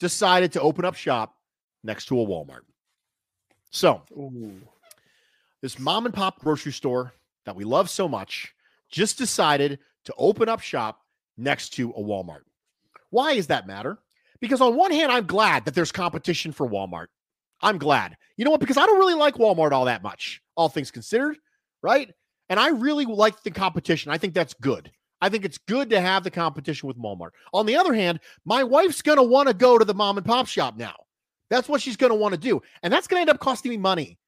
Speaker 1: decided to open up shop next to a Walmart. So, this mom and pop grocery store that we love so much just decided to open up shop next to a Walmart. Why does that matter? Because on one hand, I'm glad that there's competition for Walmart. I'm glad. You know what? Because I don't really like Walmart all that much, all things considered, right? And I really like the competition. I think that's good. I think it's good to have the competition with Walmart. On the other hand, my wife's going to want to go to the mom and pop shop now. That's what she's going to want to do. And that's going to end up costing me money.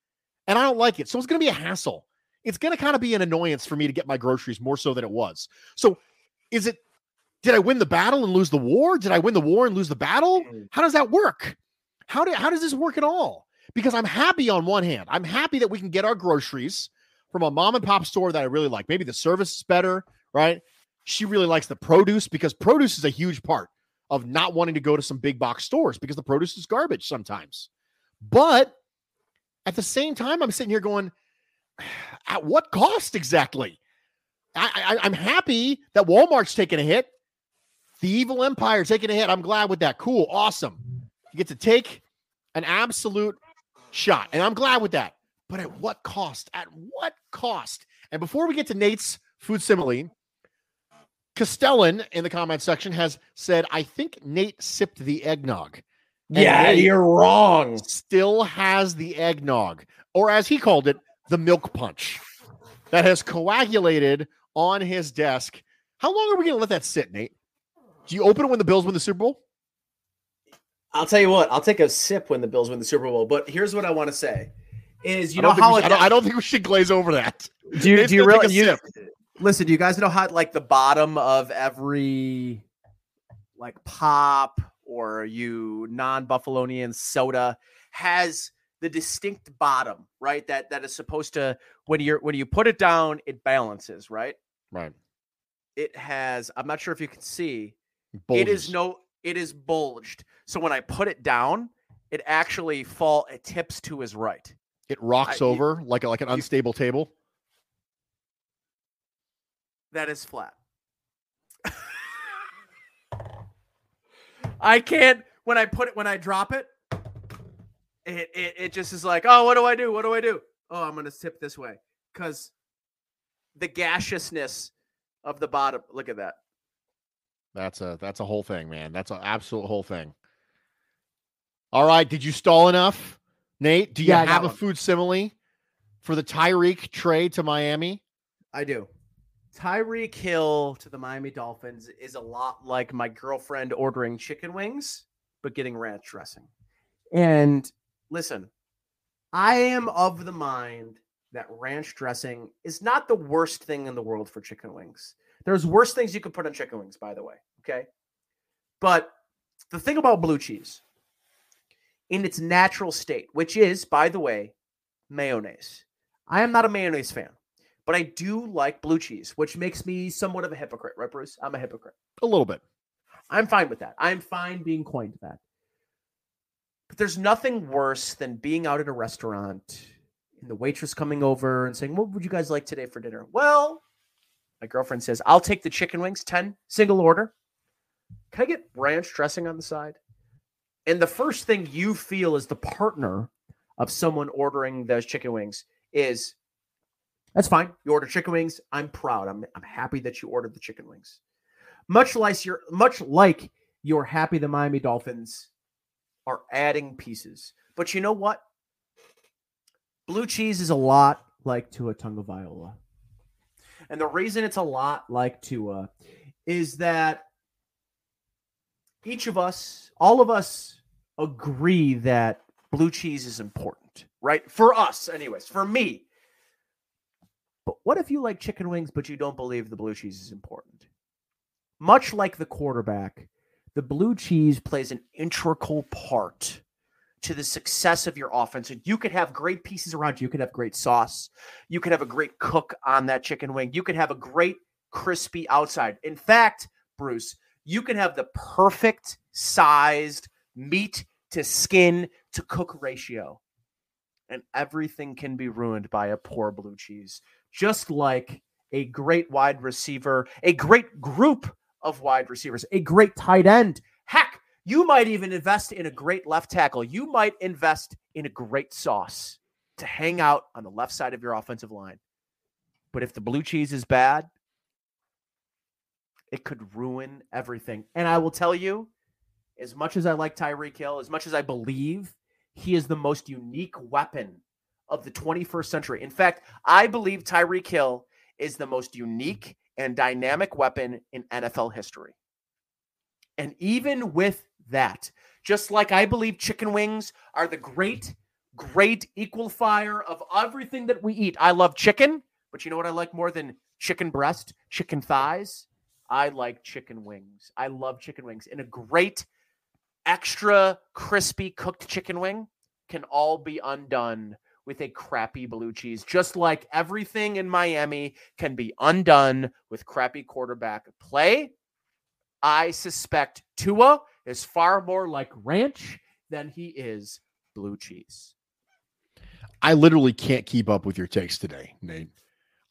Speaker 1: And I don't like it. So it's going to be a hassle. It's going to kind of be an annoyance for me to get my groceries more so than it was. So is it, did I win the battle and lose the war? Did I win the war and lose the battle? Mm. How does that work? How, do, how does this work at all? Because I'm happy on one hand. I'm happy that we can get our groceries from a mom and pop store that I really like. Maybe the service is better, right? She really likes the produce because produce is a huge part of not wanting to go to some big box stores because the produce is garbage sometimes. But at the same time, I'm sitting here going, at what cost exactly? I, I, am happy that Walmart's taking a hit. The evil empire taking a hit. I'm glad with that. Cool. Awesome. You get to take an absolute shot. And I'm glad with that. But at what cost? At what cost? And before we get to Nate's food simile, Castellan in the comment section has said, I think Nate sipped the eggnog.
Speaker 4: And yeah, Nate you're wrong.
Speaker 1: Still has the eggnog, or as he called it, the milk punch that has coagulated on his desk. How long are we going to let that sit, Nate? Do you open it when the Bills win the Super Bowl?
Speaker 4: I'll tell you what, I'll take a sip when the Bills win the Super Bowl. But here's what I want to say: is you know how
Speaker 1: should, I, don't, I, don't, think we should glaze over that.
Speaker 2: Do you, do you really? You, listen, do you guys know how like the bottom of every like pop or you non-Buffalonian soda has the distinct bottom, right? That that is supposed to when you're when you put it down, it balances, right?
Speaker 1: Right.
Speaker 2: It has. I'm not sure if you can see. Bulges. It is no. It is bulged. So when I put it down, it actually fall. It tips to his right.
Speaker 1: It rocks I, over you, like a, like an unstable you, table.
Speaker 2: That is flat. I can't when I put it when I drop it, it, it it just is like, oh, what do I do? What do I do? Oh, I'm gonna tip this way because the gaseousness of the bottom. Look at that.
Speaker 1: That's a that's a whole thing, man. That's an absolute whole thing. All right, did you stall enough, Nate? Do you yeah, have a food simile for the Tyreek trade to Miami?
Speaker 2: I do. Tyreek Hill to the Miami Dolphins is a lot like my girlfriend ordering chicken wings, but getting ranch dressing. And listen, I am of the mind that ranch dressing is not the worst thing in the world for chicken wings. There's worse things you could put on chicken wings, by the way. Okay. But the thing about blue cheese in its natural state, which is, by the way, mayonnaise. I am not a mayonnaise fan but I do like blue cheese, which makes me somewhat of a hypocrite, right, Bruce? I'm a hypocrite.
Speaker 1: A little bit.
Speaker 2: I'm fine with that. I'm fine being coined that. But there's nothing worse than being out at a restaurant and the waitress coming over and saying, What would you guys like today for dinner? Well, my girlfriend says, I'll take the chicken wings, 10 single order. Can I get ranch dressing on the side? And the first thing you feel as the partner of someone ordering those chicken wings is that's fine. You order chicken wings. I'm proud. I'm, I'm happy that you ordered the chicken wings. Much like you're much like you're happy the Miami Dolphins are adding pieces. But you know what? Blue cheese is a lot like Tua Tagovailoa And the reason it's a lot like Tua is that each of us, all of us agree that blue cheese is important, right? For us, anyways. For me, but what if you like chicken wings, but you don't believe the blue cheese is important? Much like the quarterback, the blue cheese plays an integral part to the success of your offense. And you could have great pieces around you. You could have great sauce. You could have a great cook on that chicken wing. You could have a great crispy outside. In fact, Bruce, you can have the perfect sized meat to skin to cook ratio. And everything can be ruined by a poor blue cheese just like a great wide receiver, a great group of wide receivers, a great tight end. Heck, you might even invest in a great left tackle. You might invest in a great sauce to hang out on the left side of your offensive line. But if the blue cheese is bad, it could ruin everything. And I will tell you, as much as I like Tyreek Hill, as much as I believe he is the most unique weapon of the 21st century. In fact, I believe Tyreek Hill is the most unique and dynamic weapon in NFL history. And even with that, just like I believe chicken wings are the great, great equalifier of everything that we eat. I love chicken, but you know what I like more than chicken breast, chicken thighs? I like chicken wings. I love chicken wings. And a great, extra crispy cooked chicken wing can all be undone with a crappy blue cheese, just like everything in Miami can be undone with crappy quarterback play. I suspect Tua is far more like ranch than he is blue cheese.
Speaker 1: I literally can't keep up with your takes today, Nate.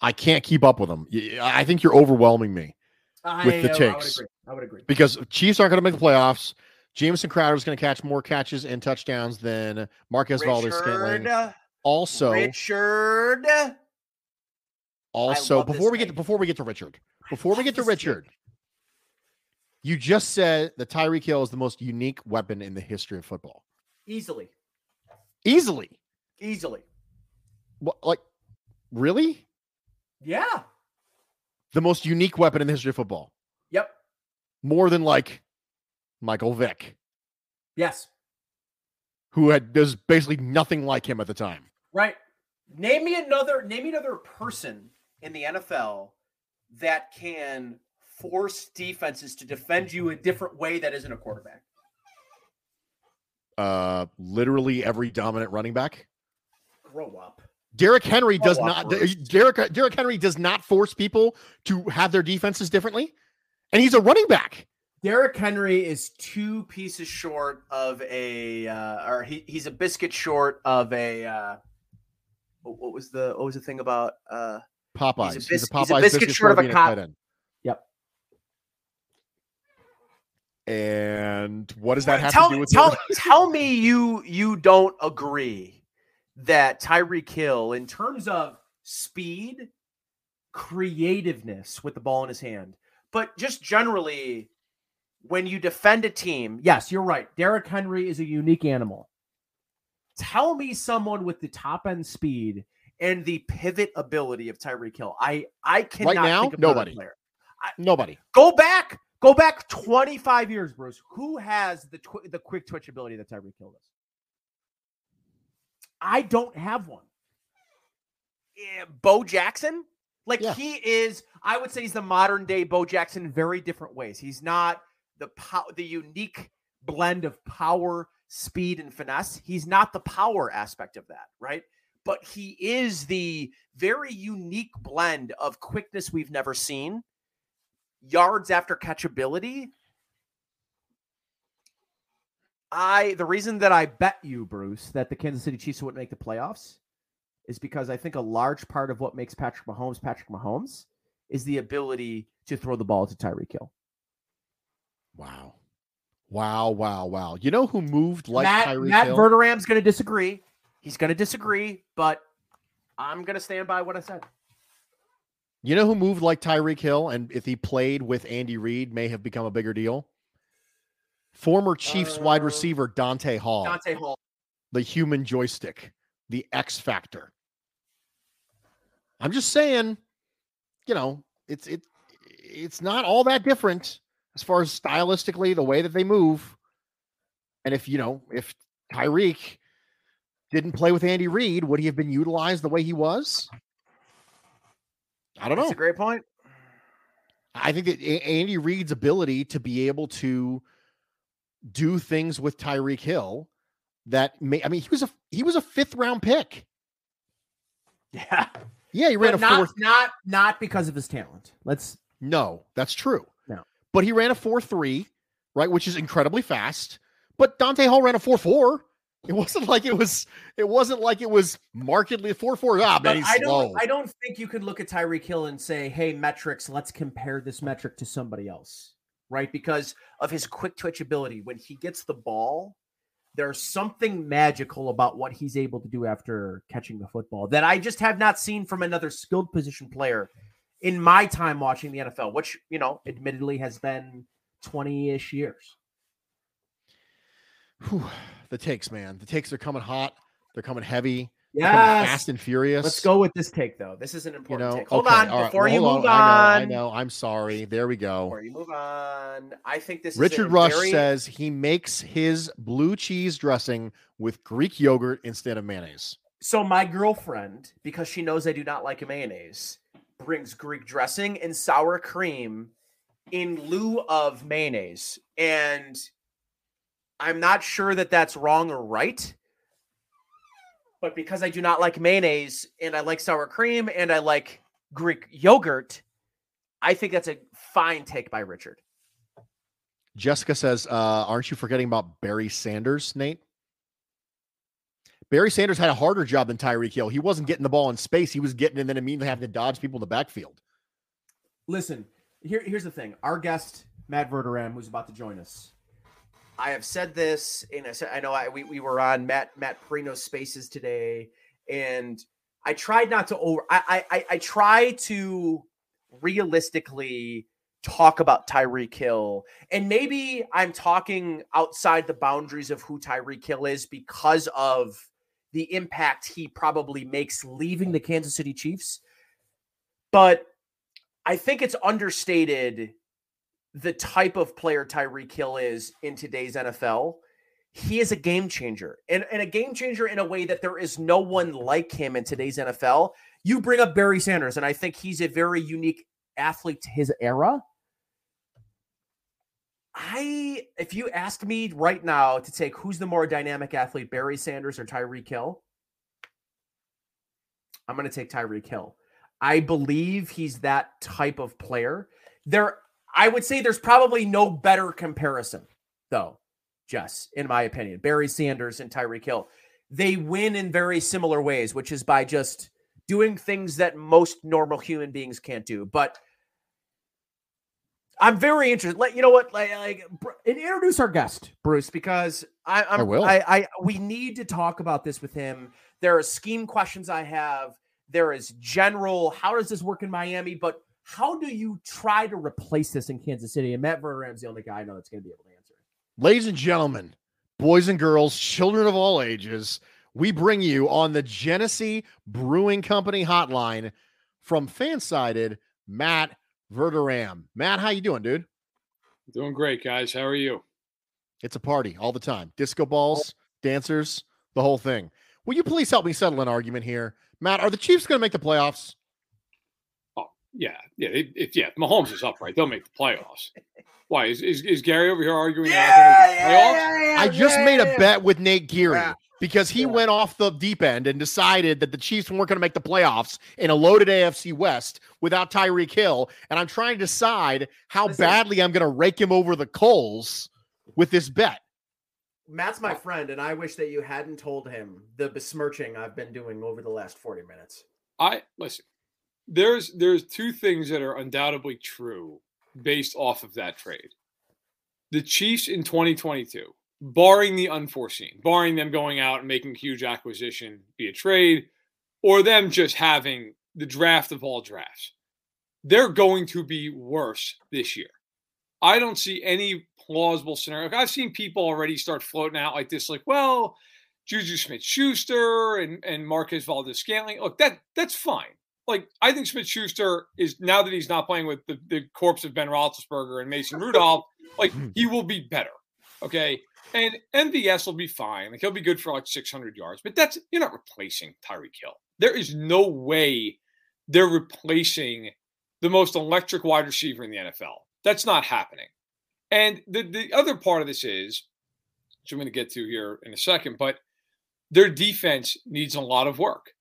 Speaker 1: I can't keep up with them. I think you're overwhelming me
Speaker 2: I,
Speaker 1: with the takes
Speaker 2: I would agree. I would agree.
Speaker 1: because Chiefs aren't going to make the playoffs. Jameson Crowder is going to catch more catches and touchdowns than Marquez Valdes Scantling. Also,
Speaker 2: Richard.
Speaker 1: also before we get to, before we get to Richard, before we get to
Speaker 2: kid.
Speaker 1: Richard, you just said that Tyreek Hill is the most unique weapon in the history of football.
Speaker 2: Easily.
Speaker 1: Easily,
Speaker 2: Easily.
Speaker 1: what, like, really,
Speaker 2: Yeah.
Speaker 1: the most unique weapon in the history of football,
Speaker 2: Yep.
Speaker 1: more than like Michael Vick,
Speaker 2: Yes.
Speaker 1: who had does basically nothing like him at the time.
Speaker 2: Right. Name me another name me another person in the NFL that can force defenses to defend you a different way that isn't a quarterback.
Speaker 1: Uh, literally every dominant running back.
Speaker 2: Grow up.
Speaker 1: Derrick Henry does not. Derrick Derrick Henry does not force people to have their defenses differently, and he's a running back.
Speaker 2: Derrick Henry is two pieces short of a uh, or he, he's a biscuit short of a uh what what was the what was the thing about uh
Speaker 1: Popeyes.
Speaker 2: bis-
Speaker 1: He's a,
Speaker 2: he's a
Speaker 1: Popeyes
Speaker 2: biscuit short of a
Speaker 1: being
Speaker 2: cop.
Speaker 1: tight end.
Speaker 2: Yep.
Speaker 1: And what does that have
Speaker 2: tell
Speaker 1: to do with
Speaker 2: tell, tell me you you don't agree that Tyreek Hill, in terms of speed, creativeness with the ball in his hand, but just generally when you defend a team, yes, you're right. Derrick Henry is a unique animal. Tell me someone with the top end speed and the pivot ability of Tyreek Hill. I I cannot
Speaker 1: now,
Speaker 2: think of
Speaker 1: nobody.
Speaker 2: player.
Speaker 1: nobody?
Speaker 2: Go back, go back 25 years, Bruce. Who has the twi- the quick twitch ability that Tyreek Hill does? I don't have one. Eh, Bo Jackson, like
Speaker 1: Yeah.
Speaker 2: he is, I would say he's the modern day Bo Jackson in very different ways. He's not the pow- the unique blend of power, speed, and finesse. He's not the power aspect of that, right? But he is the very unique blend of quickness we've never seen yards after catchability. I the reason that I bet you, Bruce, that the Kansas City Chiefs wouldn't make the playoffs is because I think a large part of what makes Patrick Mahomes Patrick Mahomes is the ability to throw the ball to Tyreek Hill.
Speaker 1: Wow, wow, wow, wow. You know who moved like
Speaker 2: Matt,
Speaker 1: Tyreek
Speaker 2: Matt
Speaker 1: Hill?
Speaker 2: Verderame's going to disagree. He's going to disagree, but I'm going to stand by what I said.
Speaker 1: you know who moved like Tyreek Hill, and if he played with Andy Reid, may have become a bigger deal. Former Chiefs wide
Speaker 2: Uh,
Speaker 1: receiver Dante Hall,
Speaker 2: Dante Hall.
Speaker 1: the human joystick, the X factor. I'm just saying, you know, it's it it's not all that different as far as stylistically the way that they move. And if you know, if Tyreek didn't play with Andy Reid, would he have been utilized the way he was? I don't know.
Speaker 2: That's a great point.
Speaker 1: I think that A- Andy Reid's ability to be able to do things with Tyreek Hill that may I mean he was a he was a fifth round pick.
Speaker 2: Yeah.
Speaker 1: Yeah, he ran
Speaker 2: But
Speaker 1: a
Speaker 2: not,
Speaker 1: fourth.
Speaker 2: not not because of his talent. Let's
Speaker 1: No, that's true. But he ran a 4-3, right, which is incredibly fast. But Dante Hall ran a 4-4. It wasn't like it was it wasn't like it was markedly 4-4. Ah,
Speaker 2: But
Speaker 1: man, he's
Speaker 2: I
Speaker 1: slow.
Speaker 2: don't I don't think you could look at Tyreek Hill and say, "Hey, metrics, let's compare this metric to somebody else." Right? Because of his quick twitch ability when he gets the ball, there's something magical about what he's able to do after catching the football that I just have not seen from another skilled position player in my time watching the NFL, which, you know, admittedly has been 20-ish years.
Speaker 1: Whew, the takes, man. The takes are coming hot. They're coming heavy. Coming fast and furious.
Speaker 2: Let's go with this take though. This is an
Speaker 1: You
Speaker 2: important
Speaker 1: know,
Speaker 2: take. Hold
Speaker 1: okay,
Speaker 2: on
Speaker 1: right,
Speaker 2: before
Speaker 1: well,
Speaker 2: you move
Speaker 1: on. I
Speaker 2: on.
Speaker 1: know, I know. I'm sorry. There we go.
Speaker 2: Before you move on, I think this
Speaker 1: Richard
Speaker 2: is
Speaker 1: Rush
Speaker 2: very,
Speaker 1: says he makes his blue cheese dressing with Greek yogurt instead of mayonnaise.
Speaker 2: So my girlfriend, because she knows I do not like mayonnaise, brings Greek dressing and sour cream in lieu of mayonnaise. And I'm not sure that that's wrong or right. But because I do not like mayonnaise and I like sour cream and I like Greek yogurt, I think that's a fine take by Richard.
Speaker 1: Jessica says, uh, aren't you forgetting about Barry Sanders, Nate? Barry Sanders had a harder job than Tyreek Hill. He wasn't getting the ball in space. He was getting it and then immediately having to dodge people in the backfield.
Speaker 5: Listen, here, here's the thing. Our guest, Matt Verderame, who's about to join us.
Speaker 2: I have said this, and I said I know I, we we were on Matt Matt Perino's Spaces today, and I tried not to over. I I I try to realistically talk about Tyreek Hill, and maybe I'm talking outside the boundaries of who Tyreek Hill is because of the impact he probably makes leaving the Kansas City Chiefs, but I think it's understated the type of player Tyreek Hill is in today's NFL. He is a game changer and, and a game changer in a way that there is no one like him in today's NFL. You bring up Barry Sanders, and I think he's a very unique athlete to his era. I, if you ask me right now to take who's the more dynamic athlete, Barry Sanders or Tyreek Hill, I'm going to take Tyreek Hill. I believe he's that type of player. There, I would say there's probably no better comparison, though, Jess, in my opinion. Barry Sanders and Tyreek Hill. They win in very similar ways, which is by just doing things that most normal human beings can't do. But I'm very interested. Let you know what, like, like
Speaker 5: And introduce our guest.
Speaker 2: Bruce, because I, I'm,
Speaker 1: I will.
Speaker 2: I, I, we need to talk about this with him. There are scheme questions I have. There is general. How does this work in Miami? But how do you try to replace this in Kansas City? And Matt Verderame's the only guy I know that's going to be able to answer it.
Speaker 1: Ladies and gentlemen, boys and girls, children of all ages, we bring you on the Genesee Brewing Company hotline from Fansided, Matt Verderame. Matt, how you doing, dude?
Speaker 6: Doing great, guys. How are you?
Speaker 1: It's a party all the time. Disco oh. balls, dancers, the whole thing. Will you please help me settle an argument here? Matt, are the Chiefs going to make the playoffs?
Speaker 6: Oh yeah, yeah. If, if yeah, if Mahomes is upright, they'll make the playoffs. Why is, is, is Gary over here arguing? they're not gonna make the playoffs?
Speaker 1: I just made a bet with Nate Geary
Speaker 2: Yeah.
Speaker 1: Because he
Speaker 2: Yeah.
Speaker 1: went off the deep end and decided that the Chiefs weren't going to make the playoffs in a loaded AFC West without Tyreek Hill. And I'm trying to decide how
Speaker 2: Listen.
Speaker 1: badly I'm going to rake him over the coals with this bet.
Speaker 2: Matt's my friend, and I wish that you hadn't told him the besmirching I've been doing over the last 40 minutes.
Speaker 6: I listen. There's there's two things that are undoubtedly true based off of that trade. The Chiefs in 2022, barring the unforeseen, barring them going out and making a huge acquisition via trade, or them just having the draft of all drafts, they're going to be worse this year. I don't see any plausible scenario. I've seen people already start floating out like this, like, well, Juju Smith Schuster and, and Marquez Valdes Scantling. Look, that that's fine. Like, I think Smith Schuster is now that he's not playing with the, the corpse of Ben Roethlisberger and Mason Rudolph, like hmm. he will be better. Okay. And MVS will be fine. Like he'll be good for like 600 yards, but that's you're not replacing Tyreek Hill. There is no way they're replacing the most electric wide receiver in the NFL. That's not happening. And the, the other part of this is, which I'm going to get to here in a second, but their defense needs a lot of work.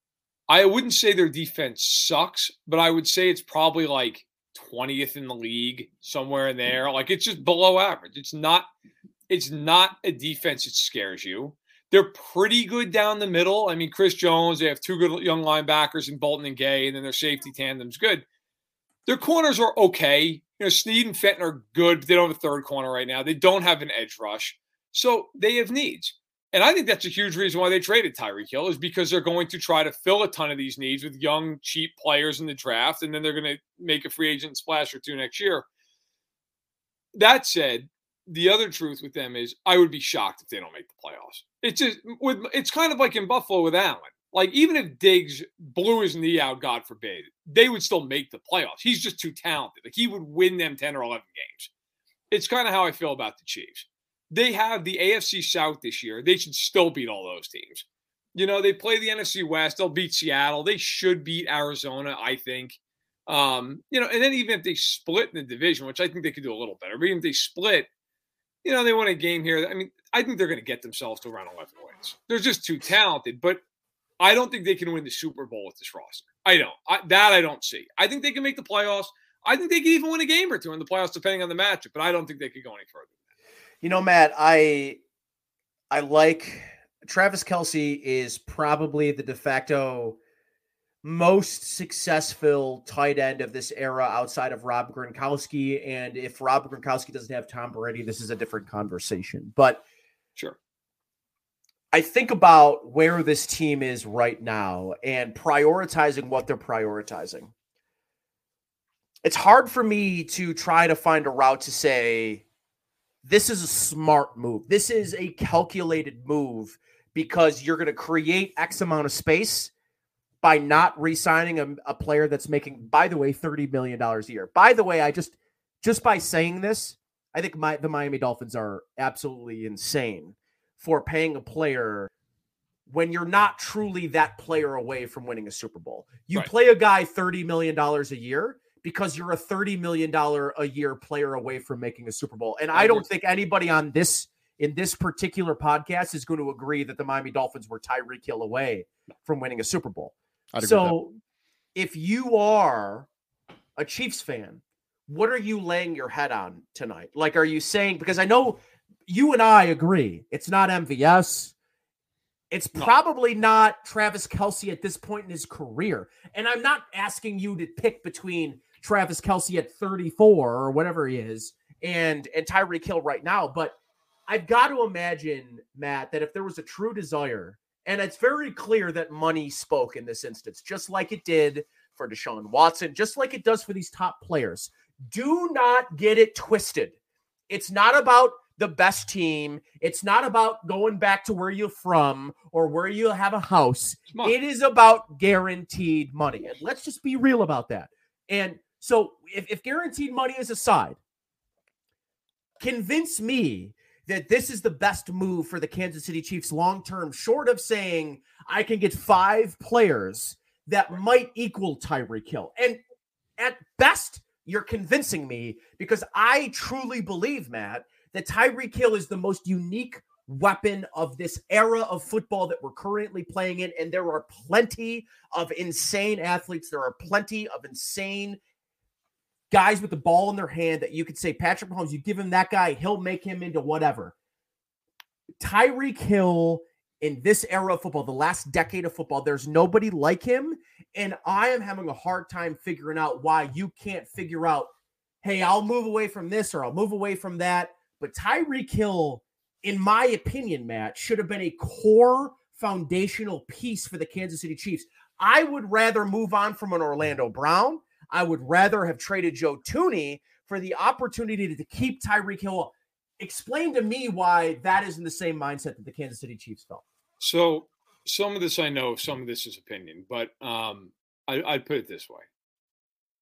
Speaker 6: I wouldn't say their defense sucks, but I would say it's probably like 20th in the league, somewhere in hmm. there. Like it's just below average. It's not it's not a defense that scares you. They're pretty good down the middle. I mean, Chris Jones, they have two good young linebackers in Bolton and Gay, and then their safety tandem's good. Their corners are okay. You know, Sneed and Fenton are good, but they don't have a third corner right now. They don't have an edge rush. So they have needs. And I think that's a huge reason why they traded Tyreek Hill is because they're going to try to fill a ton of these needs with young, cheap players in the draft, and then they're going to make a free agent splash or two next year. That said, the other truth with them is I would be shocked if they don't make the playoffs. It's just with it's kind of like in Buffalo with Allen. Like even if Diggs blew his knee out, God forbid, they would still make the playoffs. He's just too talented. Like he would win them 10 or 11 games. It's kind of how I feel about the Chiefs. They have the AFC South this year. They should still beat all those teams. You know, they play the NFC West. They'll beat Seattle. They should beat Arizona, I think. Um, you know, and then even if they split in the division, which I think they could do a little better, but even if they split, you know, they win a game here. I mean, I think they're going to get themselves to around 11 wins. They're just too talented, but I don't think they can win the Super Bowl with this roster. I don't. I, that I don't see. I think they can make the playoffs. I think they can even win a game or two in the playoffs, depending on the matchup. But I don't think they could go any further.
Speaker 2: You know, Matt, I I like Travis Kelce is probably the de facto most successful tight end of this era outside of Rob Gronkowski. And if Rob Gronkowski doesn't have Tom Brady, this is a different conversation. But
Speaker 6: sure.
Speaker 2: I think about where this team is right now and prioritizing what they're prioritizing. It's hard for me to try to find a route to say, this is a smart move. This is a calculated move because you're going to create X amount of space by not re-signing a, a, player that's making, by the way, thirty million dollars a year. By the way, I just just by saying this, I think my, the Miami Dolphins are absolutely insane for paying a player when you're not truly that player away from winning a Super Bowl. You right. play a guy thirty million dollars a year because you're a thirty million dollar a year player away from making a Super Bowl, and I don't think anybody on this in this particular podcast is going to agree that the Miami Dolphins were Tyreek Hill away from winning a Super Bowl. So if you are a Chiefs fan, what are you laying your head on tonight? Like, are you saying, because I know you and I agree, it's not MVS. It's probably not Travis Kelce at this point in his career. And I'm not asking you to pick between Travis Kelce at 34 or whatever he is and and Tyreek Hill right now, but I've got to imagine, Matt, that if there was a true desire and it's very clear that money spoke in this instance, just like it did for Deshaun Watson, just like it does for these top players. Do not get it twisted. It's not about the best team. It's not about going back to where you're from or where you have a house. It is about guaranteed money. And let's just be real about that. And so, if, if guaranteed money is aside, convince me that this is the best move for the Kansas City Chiefs long term, short of saying I can get five players that might equal Tyreek Hill. And at best, you're convincing me because I truly believe, Matt, that Tyreek Hill is the most unique weapon of this era of football that we're currently playing in. And there are plenty of insane athletes. There are plenty of insane guys with the ball in their hand that you could say Patrick Mahomes, you give him that guy, he'll make him into whatever. Tyreek Hill in this era of football, the last decade of football, there's nobody like him. And I am having a hard time figuring out why you can't figure out, hey, I'll move away from this or I'll move away from that. But Tyreek Hill, in my opinion, Matt, should have been a core foundational piece for the Kansas City Chiefs. I would rather move on from an Orlando Brown. I would rather have traded Joe Thuney for the opportunity to keep Tyreek Hill. Explain to me why that isn't the same mindset that the Kansas City Chiefs felt.
Speaker 6: So, some of this I know, some of this is opinion, but um, I, I'd put it this way.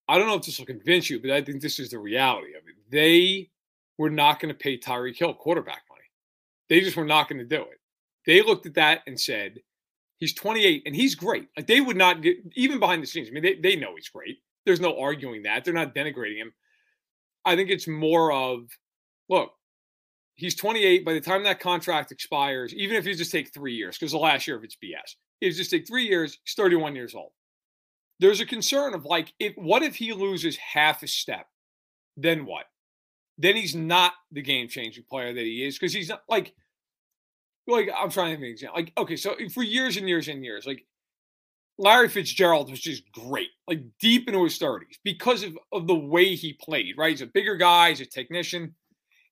Speaker 6: I don't know if this will convince you, but I think this is the reality of it. They were not going to pay Tyreek Hill quarterback money. They just were not going to do it. They looked at that and said, he's 28 and he's great. Like they would not get, even behind the scenes. I mean, they, they know he's great. There's no arguing that. They're not denigrating him. I think it's more of look, he's 28. By the time that contract expires, even if you just take three years, because the last year of it's BS, if you just take three years, he's 31 years old. There's a concern of like, if what if he loses half a step? Then what? Then he's not the game changing player that he is because he's not like, like I'm trying to make an example. Like, okay, so for years and years and years, like Larry Fitzgerald was just great, like deep into his 30s because of, of the way he played, right? He's a bigger guy, he's a technician.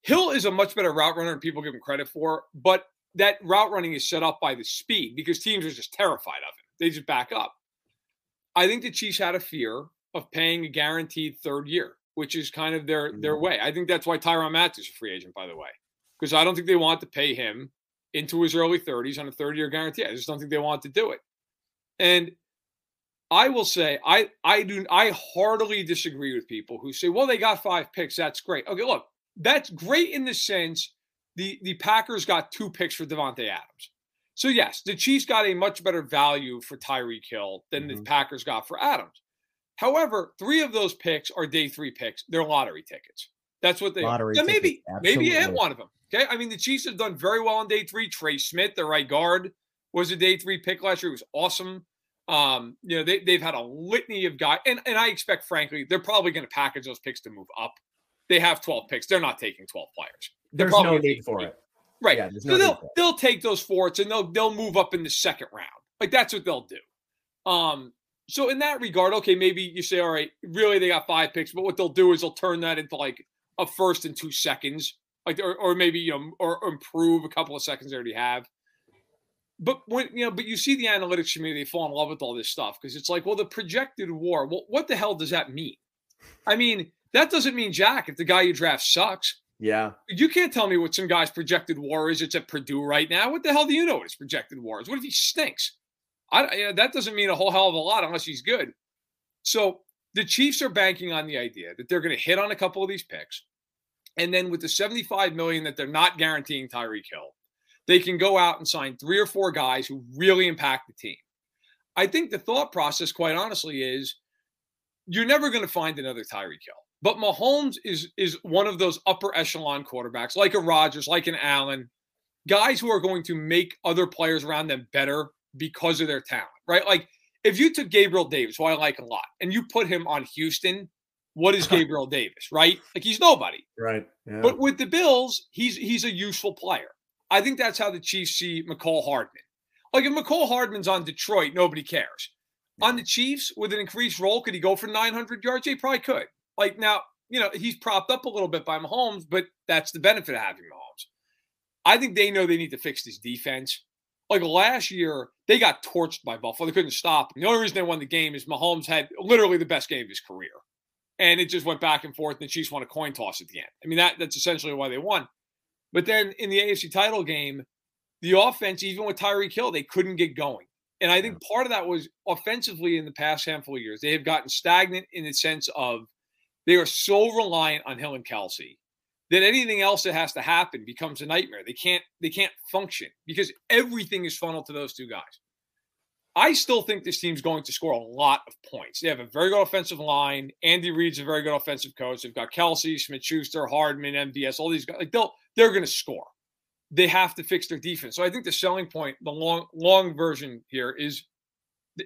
Speaker 6: Hill is a much better route runner than people give him credit for, but that route running is set up by the speed because teams are just terrified of him. They just back up. I think the Chiefs had a fear of paying a guaranteed third year. which is kind of their their mm. way. I think that's why Tyrann Mathieu is a free agent, by the way, because I don't think they want to pay him into his early 30s on a 30 year guarantee. I just don't think they want to do it. And I will say I I do I heartily disagree with people who say, well, they got five picks. That's great. Okay, look, that's great in the sense the the Packers got two picks for Davante Adams. So yes, the Chiefs got a much better value for Tyreek Hill than
Speaker 1: Mm-hmm.
Speaker 6: the Packers got for Adams. However, three of those picks are day three picks. They're lottery tickets. That's what they
Speaker 7: Lottery
Speaker 6: are. Maybe
Speaker 7: tickets,
Speaker 6: maybe you hit one of them. Okay. I mean, the Chiefs have done very well on day three. Trey Smith, the right guard, was a day three pick last year. It was awesome. Um, you know, they, they've had a litany of guys, and, and I expect, frankly, they're probably going to package those picks to move up. They have 12 picks. They're not taking 12 players. They're
Speaker 7: There's
Speaker 6: probably
Speaker 7: no need for it.
Speaker 6: Right.
Speaker 7: Yeah,
Speaker 6: so
Speaker 7: no
Speaker 6: they'll they'll take those forts and they'll they'll move up in the second round. Like that's what they'll do. Um, so in that regard, okay, maybe you say, all right, really they got five picks, but what they'll do is they'll turn that into like a first and two seconds, like or, or maybe you know, or, or improve a couple of seconds they already have. But when you know, but you see the analytics community fall in love with all this stuff because it's like, well, the projected war. Well, what the hell does that mean? I mean, that doesn't mean jack if the guy you draft sucks.
Speaker 7: Yeah.
Speaker 6: You can't tell me what some guy's projected war is. It's at Purdue right now. What the hell do you know what his projected war is? What if he stinks? I, yeah, that doesn't mean a whole hell of a lot unless he's good. So the Chiefs are banking on the idea that they're going to hit on a couple of these picks, and then with the seventy-five million that they're not guaranteeing Tyreek Hill, they can go out and sign three or four guys who really impact the team. I think the thought process, quite honestly, is you're never going to find another Tyreek Hill. But Mahomes is is one of those upper echelon quarterbacks, like a Rodgers, like an Allen, guys who are going to make other players around them better because of their talent, right? Like if you took Gabriel Davis, who I like a lot, and you put him on Houston, what is Gabriel Davis, right? Like he's nobody.
Speaker 7: Right. Yeah.
Speaker 6: But with the Bills, he's he's a useful player. I think that's how the Chiefs see Mecole Hardman. Like if Mecole Hardman's on Detroit, nobody cares. On the Chiefs, with an increased role, could he go for 900 yards? He probably could. Like now, you know, he's propped up a little bit by Mahomes, but that's the benefit of having Mahomes. I think they know they need to fix this defense. Like last year, they got torched by Buffalo. They couldn't stop them. The only reason they won the game is Mahomes had literally the best game of his career. And it just went back and forth, and the Chiefs won a coin toss at the end. I mean, that that's essentially why they won. But then in the AFC title game, the offense, even with Tyreek Hill, they couldn't get going. And I think part of that was offensively in the past handful of years, they have gotten stagnant in the sense of they are so reliant on Hill and Kelce that anything else that has to happen becomes a nightmare. They can't they can't function because everything is funneled to those two guys. I still think this team's going to score a lot of points. They have a very good offensive line. Andy Reid's a very good offensive coach. They've got Kelce, Smith Schuster, Hardman, MVS, all these guys. Like they'll they're gonna score. They have to fix their defense. So I think the selling point, the long long version here is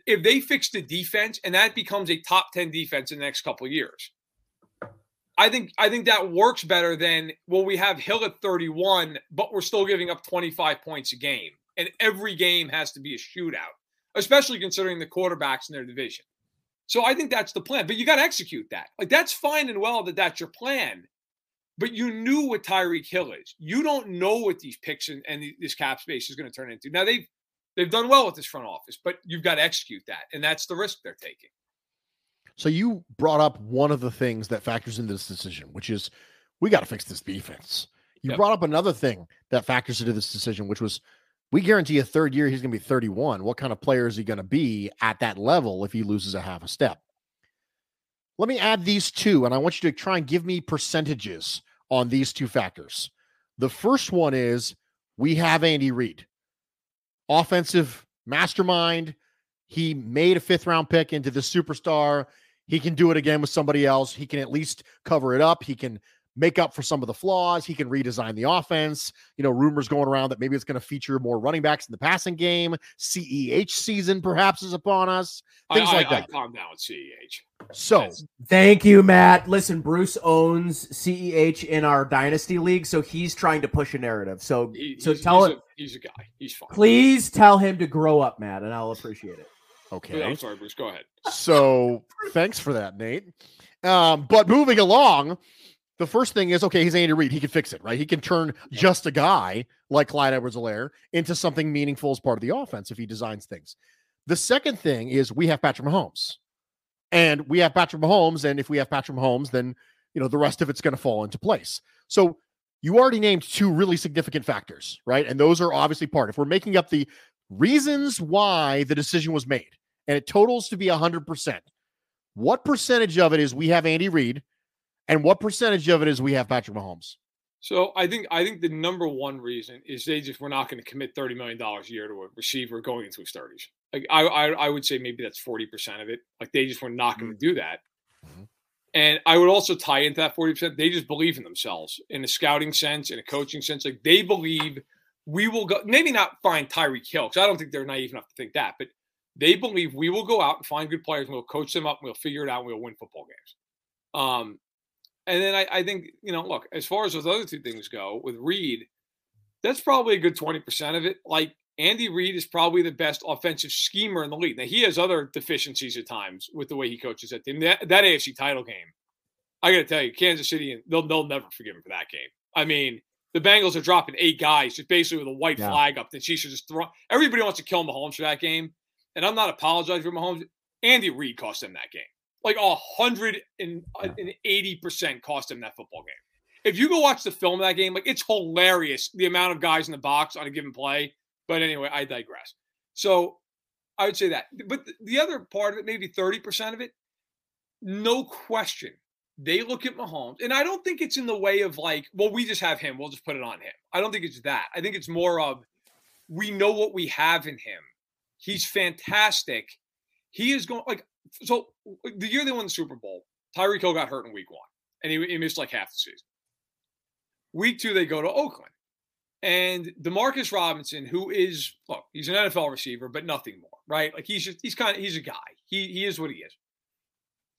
Speaker 6: if they fix the defense and that becomes a top 10 defense in the next couple years. I think I think that works better than well, we have Hill at 31, but we're still giving up 25 points a game. And every game has to be a shootout, especially considering the quarterbacks in their division. So I think that's the plan. But you got to execute that. Like that's fine and well that that's your plan. But you knew what Tyreek Hill is. You don't know what these picks and, and this cap space is going to turn into. Now they've they've done well with this front office, but you've got to execute that, and that's the risk they're taking.
Speaker 1: So you brought up one of the things that factors into this decision, which is we got to fix this defense. You
Speaker 6: Yep.
Speaker 1: brought up another thing that factors into this decision, which was we guarantee a third year he's going to be 31. What kind of player is he going to be at that level if he loses a half a step? Let me add these two, and I want you to try and give me percentages on these two factors. The first one is we have Andy Reid, offensive mastermind. He made a fifth round pick into the superstar. He can do it again with somebody else. He can at least cover it up. He can make up for some of the flaws. He can redesign the offense. You know, rumors going around that maybe it's going to feature more running backs in the passing game. CEH season perhaps is upon us. Things
Speaker 6: I,
Speaker 1: like
Speaker 6: I,
Speaker 1: that.
Speaker 6: I calm down with CEH.
Speaker 1: So,
Speaker 5: Thank you, Matt. Listen, Bruce owns CEH in our dynasty league, so he's trying to push a narrative. So,
Speaker 6: He-
Speaker 5: so tell
Speaker 6: him he's a guy. He's fine.
Speaker 5: Please tell him to grow up, Matt, and I'll appreciate it.
Speaker 1: okay.
Speaker 6: I'm sorry, Bruce. Go ahead.
Speaker 1: So thanks for that, Nate. Um, but moving along, the first thing is okay, he's Andy Reid. He can fix it, right? He can turn just a guy like Clyde Edwards Helaire into something meaningful as part of the offense if he designs things. The second thing is we have Patrick Mahomes. And we have Patrick Mahomes. And if we have Patrick Mahomes, then you know, the rest of it's going to fall into place. So you already named two really significant factors, right? And those are obviously part. If we're making up the reasons why the decision was made, and it totals to be 100%, what percentage of it is we have Andy Reid, and what percentage of it is we have Patrick Mahomes?
Speaker 6: So I think I think the number one reason is they just were not going to commit thirty million dollars a year to a receiver going into his thirties. Like I, I, I would say maybe that's forty percent of it. Like they just were not going to do that.
Speaker 1: Mhm.
Speaker 6: And I would also tie into that forty percent. They just believe in themselves in a scouting sense, in a coaching sense. Like they believe we will go. Maybe not find Tyreek Hill because I don't think they're naive enough to think that, but they believe we will go out and find good players and we'll coach them up and we'll figure it out and we'll win football games. Um, and then I, I think, you know, look, as far as those other two things go with Reid, that's probably a good 20% of it. Like Andy Reid is probably the best offensive schemer in the league. Now, he has other deficiencies at times with the way he coaches that team. That, that AFC title game, I got to tell you, Kansas City, and they'll, they'll never forgive him for that game. I mean, the Bengals are dropping eight guys just basically with a white
Speaker 5: Yeah.
Speaker 6: flag up. The Chiefs are just throwing. Everybody wants to kill Mahomes for that game. And I'm not apologizing for Mahomes. Andy Reid cost them that game. Like a hundred and uh, eighty percent cost him that football game. If you go watch the film of that game, like it's hilarious the amount of guys in the box on a given play. But anyway, I digress. So I would say that. But the other part of it, maybe 30% of it, no question. They look at Mahomes, and I don't think it's in the way of like, well, we just have him. We'll just put it on him. I don't think it's that. I think it's more of we know what we have in him. He's fantastic. He is going like so. The year they won the Super Bowl, Tyreek Hill got hurt in Week One, and he, he missed like half the season. Week two, they go to Oakland, and Demarcus Robinson, who is look, he's an NFL receiver, but nothing more, right? Like he's just he's kind of he's a guy. He he is what he is.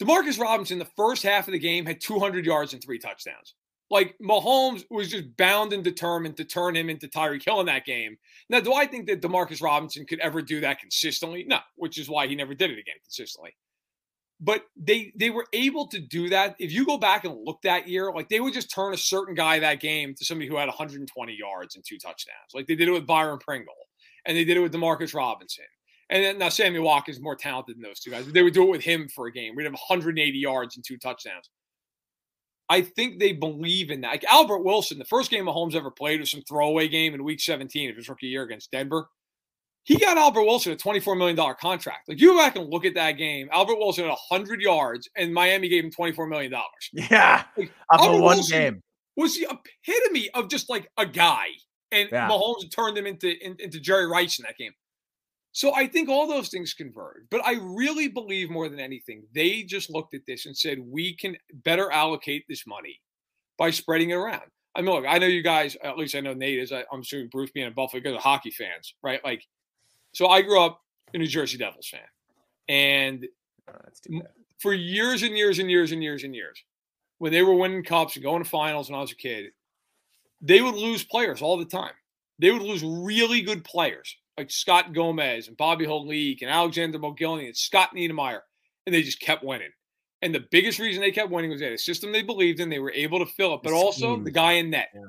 Speaker 6: Demarcus Robinson, the first half of the game, had 200 yards and three touchdowns. Like Mahomes was just bound and determined to turn him into Tyreek Hill in that game. Now, do I think that Demarcus Robinson could ever do that consistently? No, which is why he never did it again consistently. But they they were able to do that. If you go back and look that year, like they would just turn a certain guy that game to somebody who had 120 yards and two touchdowns. Like they did it with Byron Pringle, and they did it with Demarcus Robinson. And then now Sammy Watkins is more talented than those two guys. But they would do it with him for a game. We'd have 180 yards and two touchdowns. I think they believe in that. Like Albert Wilson, the first game Mahomes ever played was some throwaway game in Week 17 of his rookie year against Denver. He got Albert Wilson a $24 million contract. Like you go back and look at that game, Albert Wilson had 100 yards, and Miami gave him $24 million.
Speaker 5: Yeah.
Speaker 6: Like, Albert
Speaker 5: one
Speaker 6: Wilson
Speaker 5: game.
Speaker 6: was the epitome of just like a guy. And
Speaker 5: Yeah.
Speaker 6: Mahomes turned him into in- into Jerry Rice in that game. So I think all those things converge. But I really believe more than anything, they just looked at this and said, we can better allocate this money by spreading it around. I mean, look, I know you guys, at least I know Nate is. I, I'm assuming Bruce being a Buffalo, guys are hockey fans, right? Like, so I grew up a New Jersey Devils fan. And
Speaker 5: Oh, that's too bad.
Speaker 6: for years and years and years and years and years, when they were winning cups and going to finals when I was a kid, they would lose players all the time. They would lose really good players like Scott Gomez and Bobby Holik and Alexander Mogilny and Scott Niedermayer, and they just kept winning. And the biggest reason they kept winning was they had a system they believed in. They were able to fill it, but
Speaker 5: The
Speaker 6: also the guy in net.
Speaker 5: Yeah.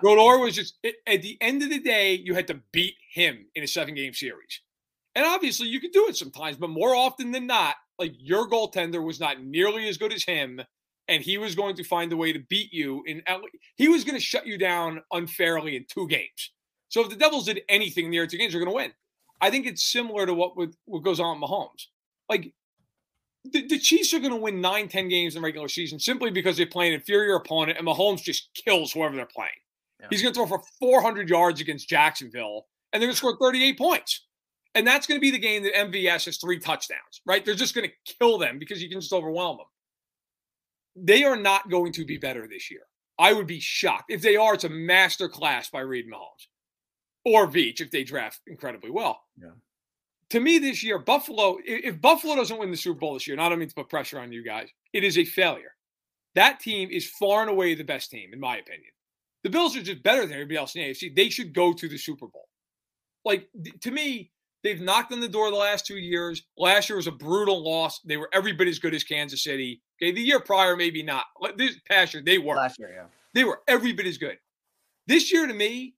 Speaker 6: Brodeur was just it- at the end of the day, you had to beat him in a seven game series. And obviously you could do it sometimes, but more often than not, like your goaltender was not nearly as good as him. And he was going to find a way to beat you in he was going to shut you down unfairly in two games. So if the Devils did anything in the other two games, they're going to win. I think it's similar to what with what goes on with Mahomes. Like the, the Chiefs are going to win nine, 10 games in regular season simply because they play an inferior opponent and Mahomes just kills whoever they're playing. He's going to throw for 400 yards against Jacksonville and they're going to score 38 points. And that's going to be the game that MVS has three touchdowns, right? They're just going to kill them because you can just overwhelm them. They are not going to be better this year. I would be shocked. If they are, it's a master class by Reid Mahomes or Veach if they draft incredibly well.
Speaker 5: Yeah.
Speaker 6: To me, this year, Buffalo, if Buffalo doesn't win the Super Bowl this year, and I don't mean to put pressure on you guys, it is a failure. That team is far and away the best team, in my opinion. The Bills are just better than everybody else in the AFC. They should go to the Super Bowl. Like, to me, they've knocked on the door the last two years. Last year was a brutal loss. They were every bit as good as Kansas City. Okay, the year prior, maybe not. This past year, they were.
Speaker 5: Last year, yeah.
Speaker 6: They were every bit as good. This year, to me,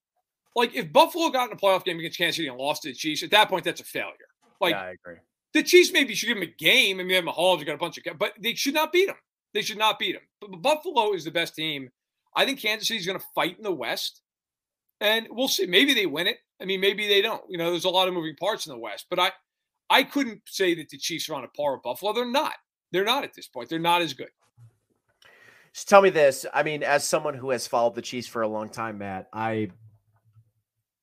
Speaker 6: like if Buffalo got in a playoff game against Kansas City and lost to the Chiefs, at that point, that's a failure. Like
Speaker 5: yeah, I agree.
Speaker 6: the Chiefs maybe should give them a game. I mean, have Mahomes, got a bunch of, but they should not beat them. They should not beat them. But Buffalo is the best team. I think Kansas City's going to fight in the West, and we'll see. Maybe they win it. I mean, maybe they don't. You know, there's a lot of moving parts in the West, but I, I couldn't say that the Chiefs are on a par with Buffalo. They're not. They're not at this point. They're not as good.
Speaker 2: Just tell me this. I mean, as someone who has followed the Chiefs for a long time, Matt, I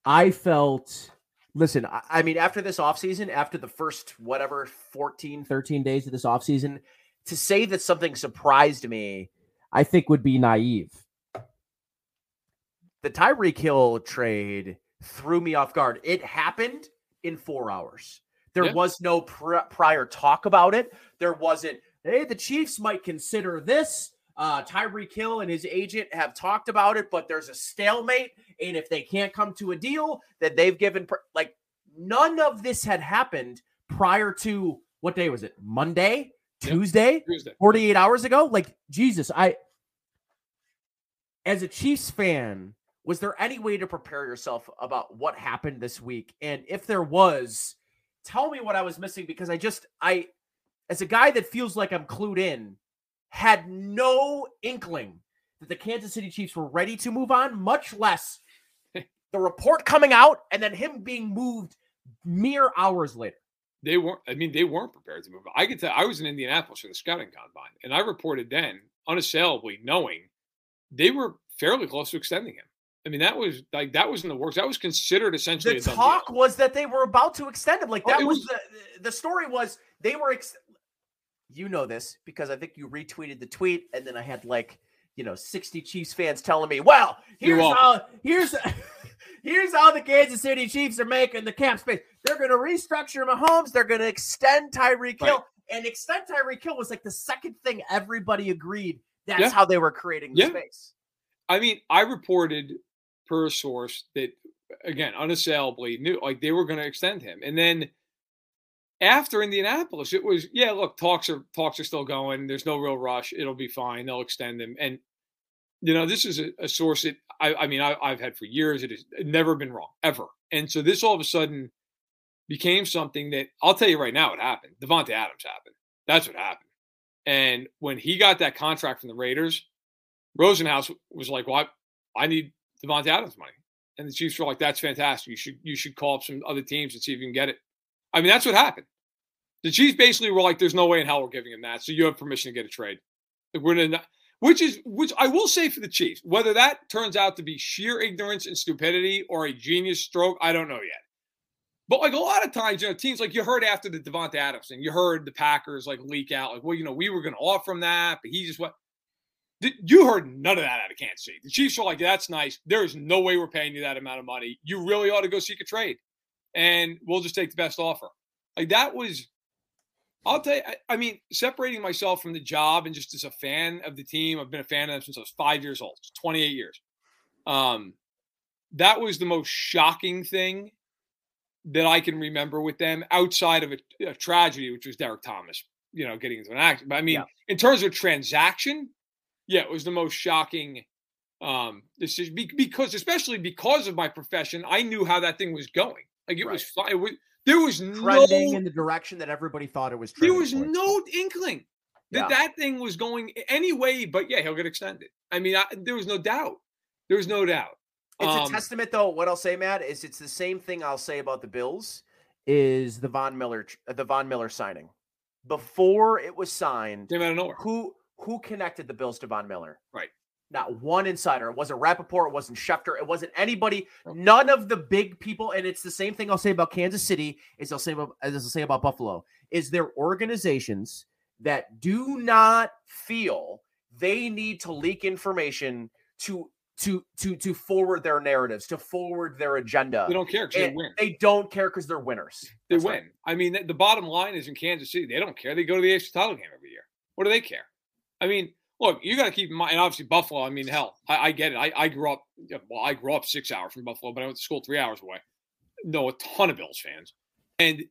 Speaker 2: I felt listen, I, I mean, after this offseason, after the first whatever 14, 13 days of this offseason, to say that something surprised me, I think would be naive. The Tyreek Hill trade threw me off guard. It happened in four hours. There
Speaker 6: Yeah.
Speaker 2: was no pr- prior talk about it. There wasn't, hey, the Chiefs might consider this. Uh, Tyreek Hill and his agent have talked about it, but there's a stalemate. And if they can't come to a deal, that they've given, like, none of this had happened prior to what day was it? Monday?
Speaker 6: Yep.
Speaker 2: Tuesday?
Speaker 6: Tuesday.
Speaker 2: 48 hours ago? Like, Jesus, I, as a Chiefs fan, was there any way to prepare yourself about what happened this week? And if there was, tell me what I was missing because I just, I, as a guy that feels like I'm clued in, had no inkling that the Kansas City Chiefs were ready to move on, much less the report coming out and then him being moved mere hours later.
Speaker 6: They weren't. I mean, they weren't prepared to move. I could tell. I was in Indianapolis for the scouting combine, and I reported then, unassailably, knowing they were fairly close to extending him. I mean, that was like that was in the works. That was considered essentially
Speaker 2: the talk
Speaker 6: deal.
Speaker 2: was that they were about to extend him. Like
Speaker 6: Oh,
Speaker 2: that
Speaker 6: it
Speaker 2: was,
Speaker 6: was-
Speaker 2: the the story was they were. Ex- you know this because I think you retweeted the tweet, and then I had like you know sixty Chiefs fans telling me, "Well, here's how here's here's how the Kansas City Chiefs are making the cap space. They're going to restructure Mahomes. They're going to extend Tyreek Hill,
Speaker 6: Right.
Speaker 2: and extend Tyreek Hill was like the second thing everybody agreed. That's
Speaker 6: Yeah.
Speaker 2: how they were creating the
Speaker 6: Yeah.
Speaker 2: space.
Speaker 6: I mean, I reported per source that again, unassailably knew like they were going to extend him, and then after Indianapolis, it was yeah. Look, talks are talks are still going. There's no real rush. It'll be fine. They'll extend him, and you know this is a, a source that I, I mean I, I've had for years. It has never been wrong ever, and so this all of a sudden became something that I'll tell you right now. It happened. Davante Adams happened. That's what happened. And when he got that contract from the Raiders, Rosenhaus was like, "Well, I, I need Davante Adams money," and the Chiefs were like, "That's fantastic. You should you should call up some other teams and see if you can get it." I mean, that's what happened. The Chiefs basically were like, "There's no way in hell we're giving him that, so you have permission to get a trade." We're gonna, which is which I will say for the Chiefs, whether that turns out to be sheer ignorance and stupidity or a genius stroke, I don't know yet. But like a lot of times, you know, teams like you heard after the Davante Adams thing, you heard the Packers like leak out, like, well, you know, we were going to offer him that, but he just what. You heard none of that out of Kansas City. The Chiefs are like, that's nice. There is no way we're paying you that amount of money. You really ought to go seek a trade, and we'll just take the best offer. Like that was, I'll tell you. I, I mean, separating myself from the job and just as a fan of the team, I've been a fan of them since I was five years old. 28 years. Um, that was the most shocking thing that I can remember with them outside of a, a tragedy, which was Derrick Thomas, you know, getting into an accident. But I mean,
Speaker 2: Yeah.
Speaker 6: in terms of transaction, yeah, it was the most shocking um decision because, especially because of my profession, I knew how that thing was going. Like it was fine. It was, there was
Speaker 2: Trending
Speaker 6: no
Speaker 2: in the direction that everybody thought it was. Trending.
Speaker 6: There was
Speaker 2: towards.
Speaker 6: no inkling that
Speaker 2: Yeah.
Speaker 6: that thing was going any way, but yeah, he'll get extended. I mean, I, there was no doubt. There was no doubt.
Speaker 2: It's
Speaker 6: Um,
Speaker 2: a testament, though. What I'll say, Matt, is it's the same thing I'll say about the Bills. Is the Von Miller the Von Miller signing before it was signed?
Speaker 6: Came out of nowhere.
Speaker 2: Who who connected the Bills to Von Miller?
Speaker 6: Right.
Speaker 2: Not one insider. It wasn't Rappaport. It wasn't Schefter. It wasn't anybody. None of the big people. And it's the same thing I'll say about Kansas City. Is I'll say about as I'll say about Buffalo. Is there organizations that do not feel they need to leak information to to to to forward their narratives, to forward their agenda.
Speaker 6: They don't care because they win.
Speaker 2: They don't care because they're winners.
Speaker 6: They
Speaker 2: That's
Speaker 6: win.
Speaker 2: right.
Speaker 6: I mean, the- the bottom line is in Kansas City, they don't care. They go to the AFC title game every year. What do they care? I mean, look, you got to keep in mind, and obviously Buffalo. I mean, hell, I, I get it. I, I grew up, well, I grew up six hours from Buffalo, but I went to school three hours away. Know a ton of Bills fans, and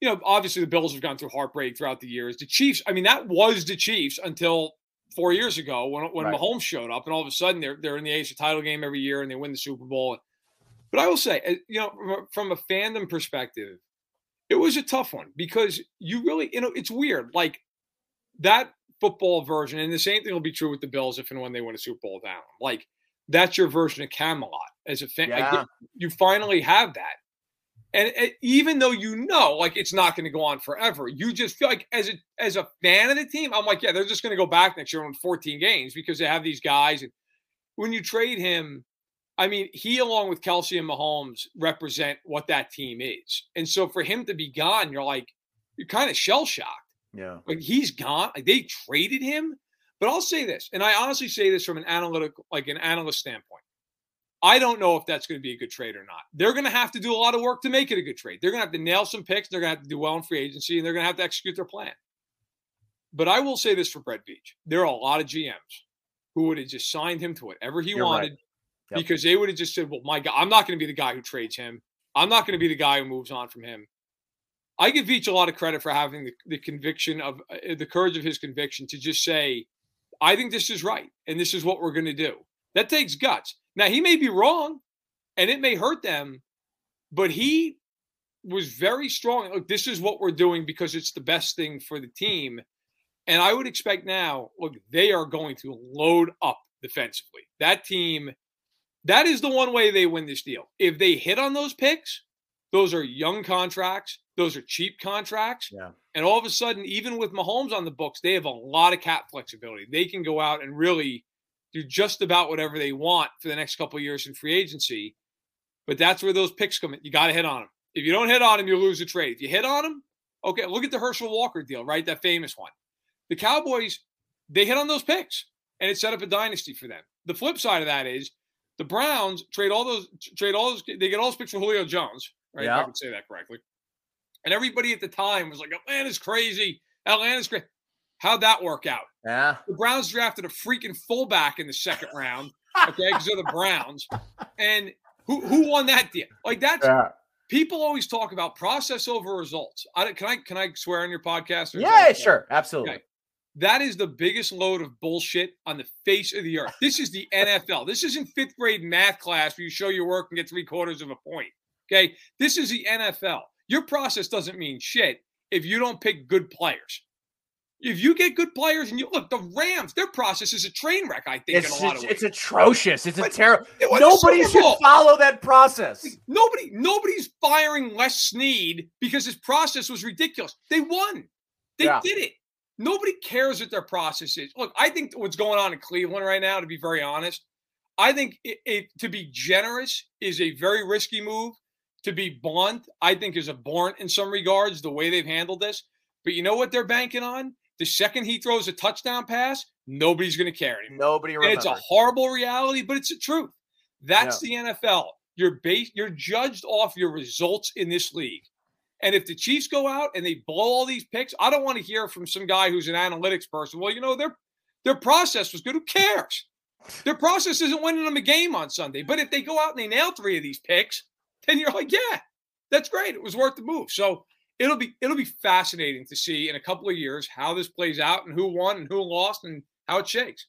Speaker 6: you know, obviously the Bills have gone through heartbreak throughout the years. The Chiefs, I mean, that was the Chiefs until four years ago when when
Speaker 2: Right.
Speaker 6: Mahomes showed up, and all of a sudden they're they're in the AFC title game every year and they win the Super Bowl. But I will say, uh, you know, from a, from a fandom perspective, it was a tough one because you really, you know, it's weird. Like that football version, and the same thing will be true with the Bills if and when they win a Super Bowl down. Like that's your version of Camelot as a fan.
Speaker 2: Yeah.
Speaker 6: you finally have that. And it, even though you know, like it's not going to go on forever, you just feel like as a as a fan of the team, I'm like, yeah, they're just going to go back next year on 14 games because they have these guys. And when you trade him, I mean, he along with Kelce and Mahomes represent what that team is. And so for him to be gone, you're like, you're kind of shell shocked.
Speaker 2: Yeah.
Speaker 6: Like he's gone. Like they traded him. But I'll say this, and I honestly say this from an analytical, like an analyst standpoint. I don't know if that's going to be a good trade or not. They're going to have to do a lot of work to make it a good trade. They're going to have to nail some picks. They're going to have to do well in free agency, and they're going to have to execute their plan. But I will say this for Brett Veach: there are a lot of GMs who would have just signed him to whatever he
Speaker 2: You're right.
Speaker 6: wanted
Speaker 2: Yep.
Speaker 6: because they would have just said, "Well, my God, I'm not going to be the guy who trades him. I'm not going to be the guy who moves on from him." I give Veach a lot of credit for having the, the conviction of uh, the courage of his conviction to just say, I think this is right and this is what we're going to do. That takes guts. Now, he may be wrong and it may hurt them, but he was very strong. Look, this is what we're doing because it's the best thing for the team. And I would expect now, look, they are going to load up defensively. That team, that is the one way they win this deal. If they hit on those picks, those are young contracts, those are cheap contracts.
Speaker 2: Yeah.
Speaker 6: And all of a sudden, even with Mahomes on the books, they have a lot of cap flexibility. They can go out and really do just about whatever they want for the next couple of years in free agency. But that's where those picks come in. You got to hit on them. If you don't hit on them, you lose the trade. If you hit on them, okay, look at the Herschel Walker deal, right? That famous one. The Cowboys, they hit on those picks and it set up a dynasty for them. The flip side of that is the Browns trade all those, trade all those, they get all those picks for Julio Jones, right? If
Speaker 2: Yeah.
Speaker 6: I can say that correctly. And everybody at the time was like, Atlanta's crazy. Atlanta's crazy. How'd that work out?
Speaker 2: Yeah.
Speaker 6: The Browns drafted a freaking fullback in the second round, okay, because they're the Browns. And who who won that deal? Like that's people always talk about process over results. I can I can I swear on your podcast?
Speaker 2: Yeah, sure. Absolutely.
Speaker 6: Okay. That is the biggest load of bullshit on the face of the earth. This is the NFL. This isn't fifth grade math class where you show your work and get three quarters of a point. Okay. This is the NFL. Your process doesn't mean shit if you don't pick good players. If you get good players and you look, the Rams, their process is a train wreck, I think,
Speaker 2: It's,
Speaker 6: in a lot of ways.
Speaker 2: it's atrocious. It's a terrible.
Speaker 6: They won the
Speaker 2: Nobody should follow that process.
Speaker 6: Nobody, nobody's firing Les Snead because his process was ridiculous. They won. They
Speaker 2: Yeah.
Speaker 6: did it. Nobody cares what their process is. Look, I think what's going on in Cleveland right now, to be very honest, I think it, it to be generous is a very risky move. To be blunt, I think is abhorrent in some regards the way they've handled this. But you know what they're banking on? The second he throws a touchdown pass, nobody's going to care anymore.
Speaker 2: Nobody remembers.
Speaker 6: it's a horrible reality, but it's the truth. That's the NFL. You're based, you're judged off your results in this league. And if the Chiefs go out and they blow all these picks, I don't want to hear from some guy who's an analytics person. Well, you know, their their process was good. Who cares? Their process isn't winning them a game on Sunday. But if they go out and they nail three of these picks, then you're like, yeah, that's great. It was worth the move. So it'll be it'll be fascinating to see in a couple of years how this plays out and who won and who lost and how it shakes.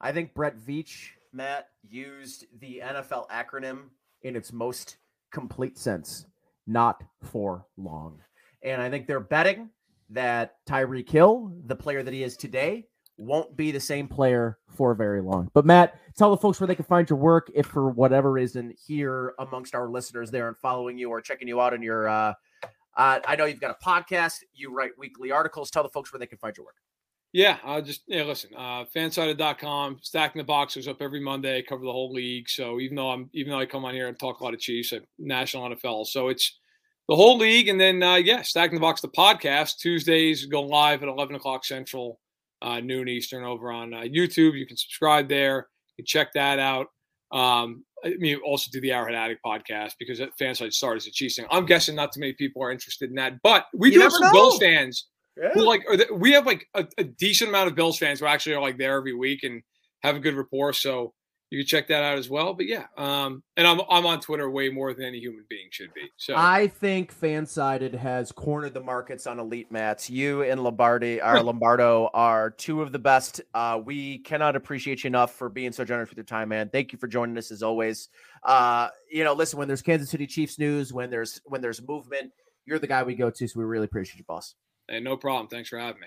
Speaker 2: I think Brett Veach, Matt, used the NFL acronym in its most complete sense. Not for long. And I think they're betting that Tyreek Hill, the player that he is today, won't be the same player for very long. But Matt, tell the folks where they can find your work if for whatever reason here amongst our listeners there and following you or checking you out on your uh uh, I know you've got a podcast. You write weekly articles. Tell the folks where they can find your work.
Speaker 6: Yeah, I just yeah, listen, uh fansided.com, stacking the boxers up every Monday, cover the whole league. So even though I'm even though I come on here and talk a lot of Chiefs at National NFL. So it's the whole league and then uh yeah, stacking the box the podcast. Tuesdays go live at eleven o'clock central, uh noon Eastern over on uh, YouTube. You can subscribe there, you can check that out. Um I mean, also do the Arrowhead Addict podcast because at Fanside started as a Chiefs thing. I'm guessing not too many people are interested in that, but we
Speaker 2: You
Speaker 6: do have some Bills
Speaker 2: know.
Speaker 6: fans who like are the, we have like a, a decent amount of Bills fans who actually are like there every week and have a good rapport. So you can check that out as well. But yeah, um, and I'm I'm on Twitter way more than any human being should be. So
Speaker 2: I think Fansided has cornered the markets on elite mats. You and Lombardi, our Lombardo, are two of the best. Uh, we cannot appreciate you enough for being so generous with your time, man. Thank you for joining us as always. Uh, you know, listen, when there's Kansas City Chiefs news, when there's when there's movement, you're the guy we go to. So we really appreciate you, boss.
Speaker 6: hey, no problem. Thanks for having me.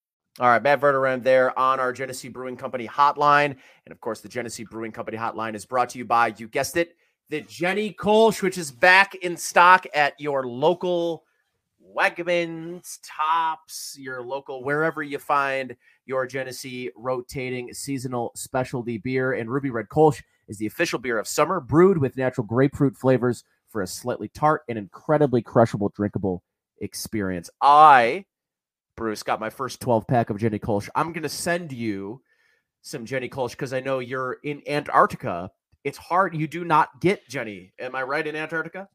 Speaker 2: All right, Matt Verderame there on our Genesee Brewing Company hotline. And of course, the Genesee Brewing Company hotline is brought to you by, you guessed it, the Genny Kolsch, which is back in stock at your local Wegmans, Tops, your local, wherever you find your Genesee rotating seasonal specialty beer. And Ruby Red Kolsch is the official beer of summer, brewed with natural grapefruit flavors for a slightly tart and incredibly crushable, drinkable experience. I Bruce, got my first 12 pack of Genny Kolsch. I'm going to send you some Genny Kolsch because I know you're in Antarctica. It's hard. You do not get Genny. Am I right in Antarctica?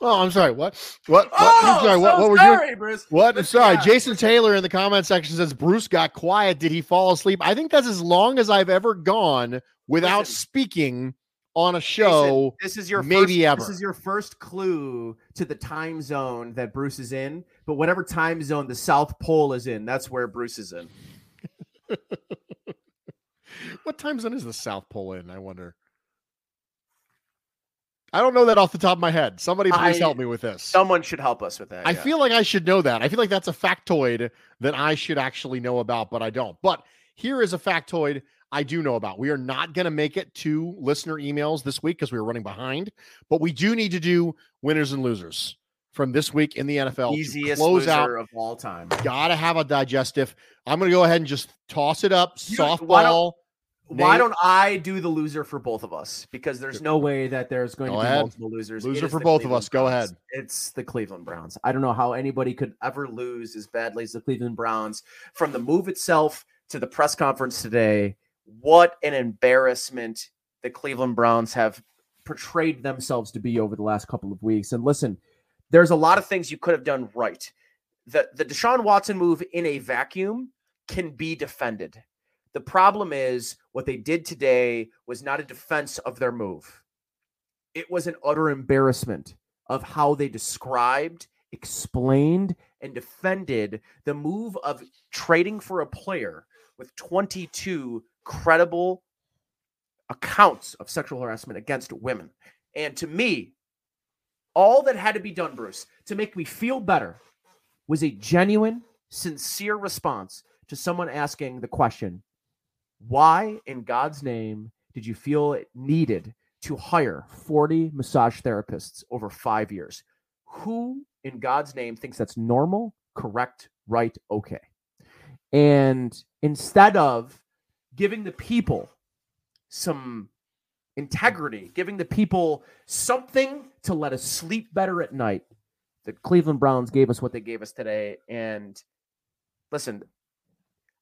Speaker 1: Oh, I'm sorry. What? What? what?
Speaker 2: Oh,
Speaker 1: I'm sorry. What,
Speaker 2: so
Speaker 1: what were
Speaker 2: sorry,
Speaker 1: you?
Speaker 2: Bruce.
Speaker 1: What? Sorry. Jason Taylor in the comment section says Bruce got quiet. Did he fall asleep? I think that's as long as I've ever gone without
Speaker 2: Listen.
Speaker 1: speaking on a show.
Speaker 2: this is your
Speaker 1: maybe
Speaker 2: first,
Speaker 1: ever.
Speaker 2: This is your first clue to the time zone that Bruce is in. But whatever time zone the South Pole is in, that's where Bruce is in.
Speaker 1: What time zone is the South Pole in? I wonder. I don't know that off the top of my head. Somebody please
Speaker 2: I-
Speaker 1: help me with this.
Speaker 2: Someone should help us with that.
Speaker 1: I
Speaker 2: yeah.
Speaker 1: feel like I should know that. I feel like that's a factoid that I should actually know about, but I don't. But here is a factoid I do know about. We are not going to make it to listener emails this week because we were running behind, but we do need to do winners and losers from this week in the NFL.
Speaker 2: easiest
Speaker 1: close
Speaker 2: loser
Speaker 1: out.
Speaker 2: of all time.
Speaker 1: Got to have a digestive. I'm going to go ahead and just toss it up.
Speaker 2: You- why don't-
Speaker 1: Softball.
Speaker 2: Why don't I do the loser for both of us? Because there's no way that there's going
Speaker 1: Go
Speaker 2: to be
Speaker 1: ahead.
Speaker 2: multiple losers.
Speaker 1: Loser for both of
Speaker 2: Cleveland
Speaker 1: us. Go ahead.
Speaker 2: It's the Cleveland Browns. I don't know how anybody could ever lose as badly as the Cleveland Browns. From the move itself to the press conference today, what an embarrassment the Cleveland Browns have portrayed themselves to be over the last couple of weeks. And listen, there's a lot of things you could have done right. The the Deshaun Watson move in a vacuum can be defended. The problem is what they did today was not a defense of their move. It was an utter embarrassment of how they described, explained, and defended the move of trading for a player with 22 credible accounts of sexual harassment against women. And to me, all that had to be done, Bruce, to make me feel better was a genuine, sincere response to someone asking the question why in God's name did you feel it needed to hire 40 massage therapists over five years? Who in God's name thinks that's normal, correct, right, okay? And instead of giving the people some integrity, giving the people something to let us sleep better at night, the Cleveland Browns gave us what they gave us today. And listen,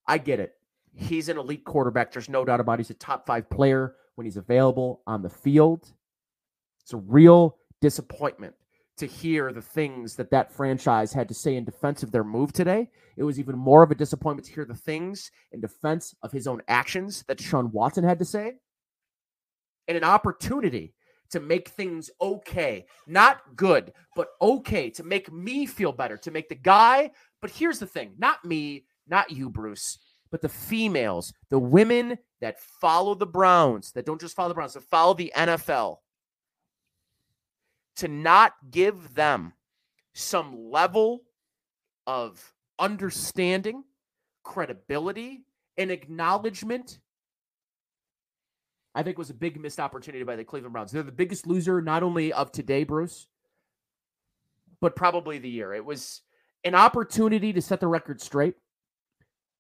Speaker 2: I get it. He's an elite quarterback. There's no doubt about it. He's a top five player when he's available on the field. It's a real disappointment to hear the things that that franchise had to say in defense of their move today. It was even more of a disappointment to hear the things in defense of his own actions that Sean Watson had to say. And an opportunity to make things okay, not good, but okay, to make me feel better, to make the guy. But here's the thing not me, not you, Bruce, but the females, the women that follow the Browns, that don't just follow the Browns, that follow the NFL, to not give them some level of understanding, credibility, and acknowledgement I think was a big missed opportunity by the Cleveland Browns. They're the biggest loser, not only of today, Bruce, but probably the year. It was an opportunity to set the record straight.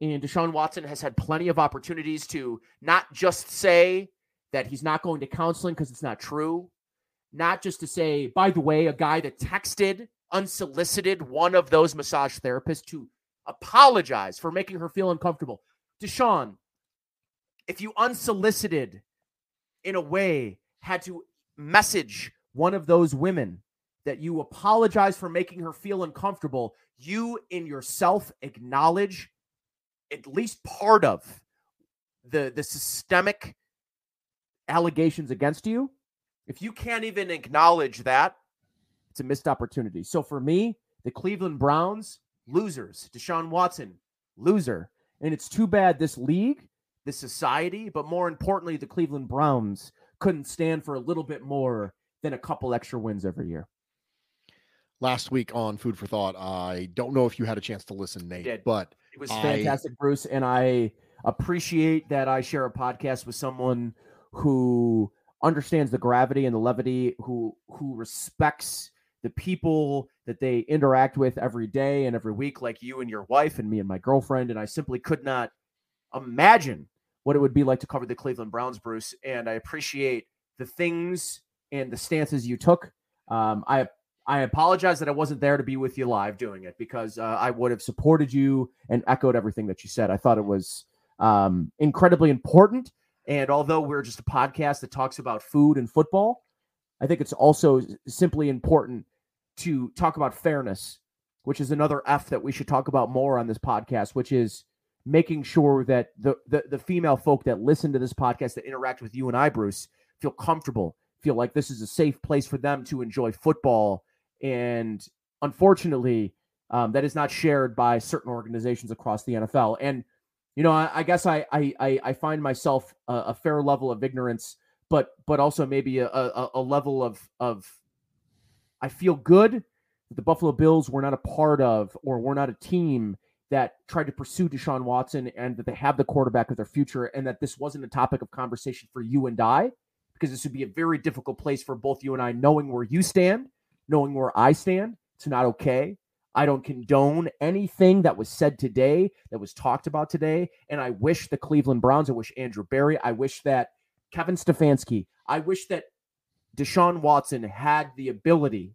Speaker 2: And Deshaun Watson has had plenty of opportunities to not just say that he's not going to counseling because it's not true, not just to say, by the way, a guy that texted unsolicited one of those massage therapists to apologize for making her feel uncomfortable. Deshaun, if you unsolicited in a way had to message one of those women that you apologize for making her feel uncomfortable, you in yourself acknowledge at least part of the the systemic allegations against you. If you can't even acknowledge that, it's a missed opportunity. So for me, the Cleveland Browns, losers. Deshaun Watson, loser. And it's too bad this league, this society, but more importantly, the Cleveland Browns couldn't stand for a little bit more than a couple extra wins every year.
Speaker 1: Last week on Food for Thought, I don't know if you had a chance to listen, Nate, but
Speaker 2: It was
Speaker 1: I-
Speaker 2: fantastic, Bruce, and I appreciate that I share a podcast with someone who understands the gravity and the levity, who who respects the people that they interact with every day and every week, like you and your wife and me and my girlfriend. And I simply could not imagine what it would be like to cover the Cleveland Browns, Bruce. And I appreciate the things and the stances you took. Um, I I apologize that I wasn't there to be with you live doing it because uh, I would have supported you and echoed everything that you said. I thought it was um, incredibly important. And although we're just a podcast that talks about food and football, I think it's also simply important to talk about fairness, which is another F that we should talk about more on this podcast, which is making sure that the, the, the female folk that listen to this podcast that interact with you and I, Bruce, feel comfortable, feel like this is a safe place for them to enjoy football. And unfortunately, um, that is not shared by certain organizations across the NFL. And you know, I, I guess I, I I find myself a, a fair level of ignorance, but but also maybe a, a, a level of of I feel good that the Buffalo Bills were not a part of or were not a team that tried to pursue Deshaun Watson and that they have the quarterback of their future and that this wasn't a topic of conversation for you and I because this would be a very difficult place for both you and I knowing where you stand, knowing where I stand. It's not okay. I don't condone anything that was said today, that was talked about today. And I wish the Cleveland Browns, I wish Andrew Berry, I wish that Kevin Stefanski, I wish that Deshaun Watson had the ability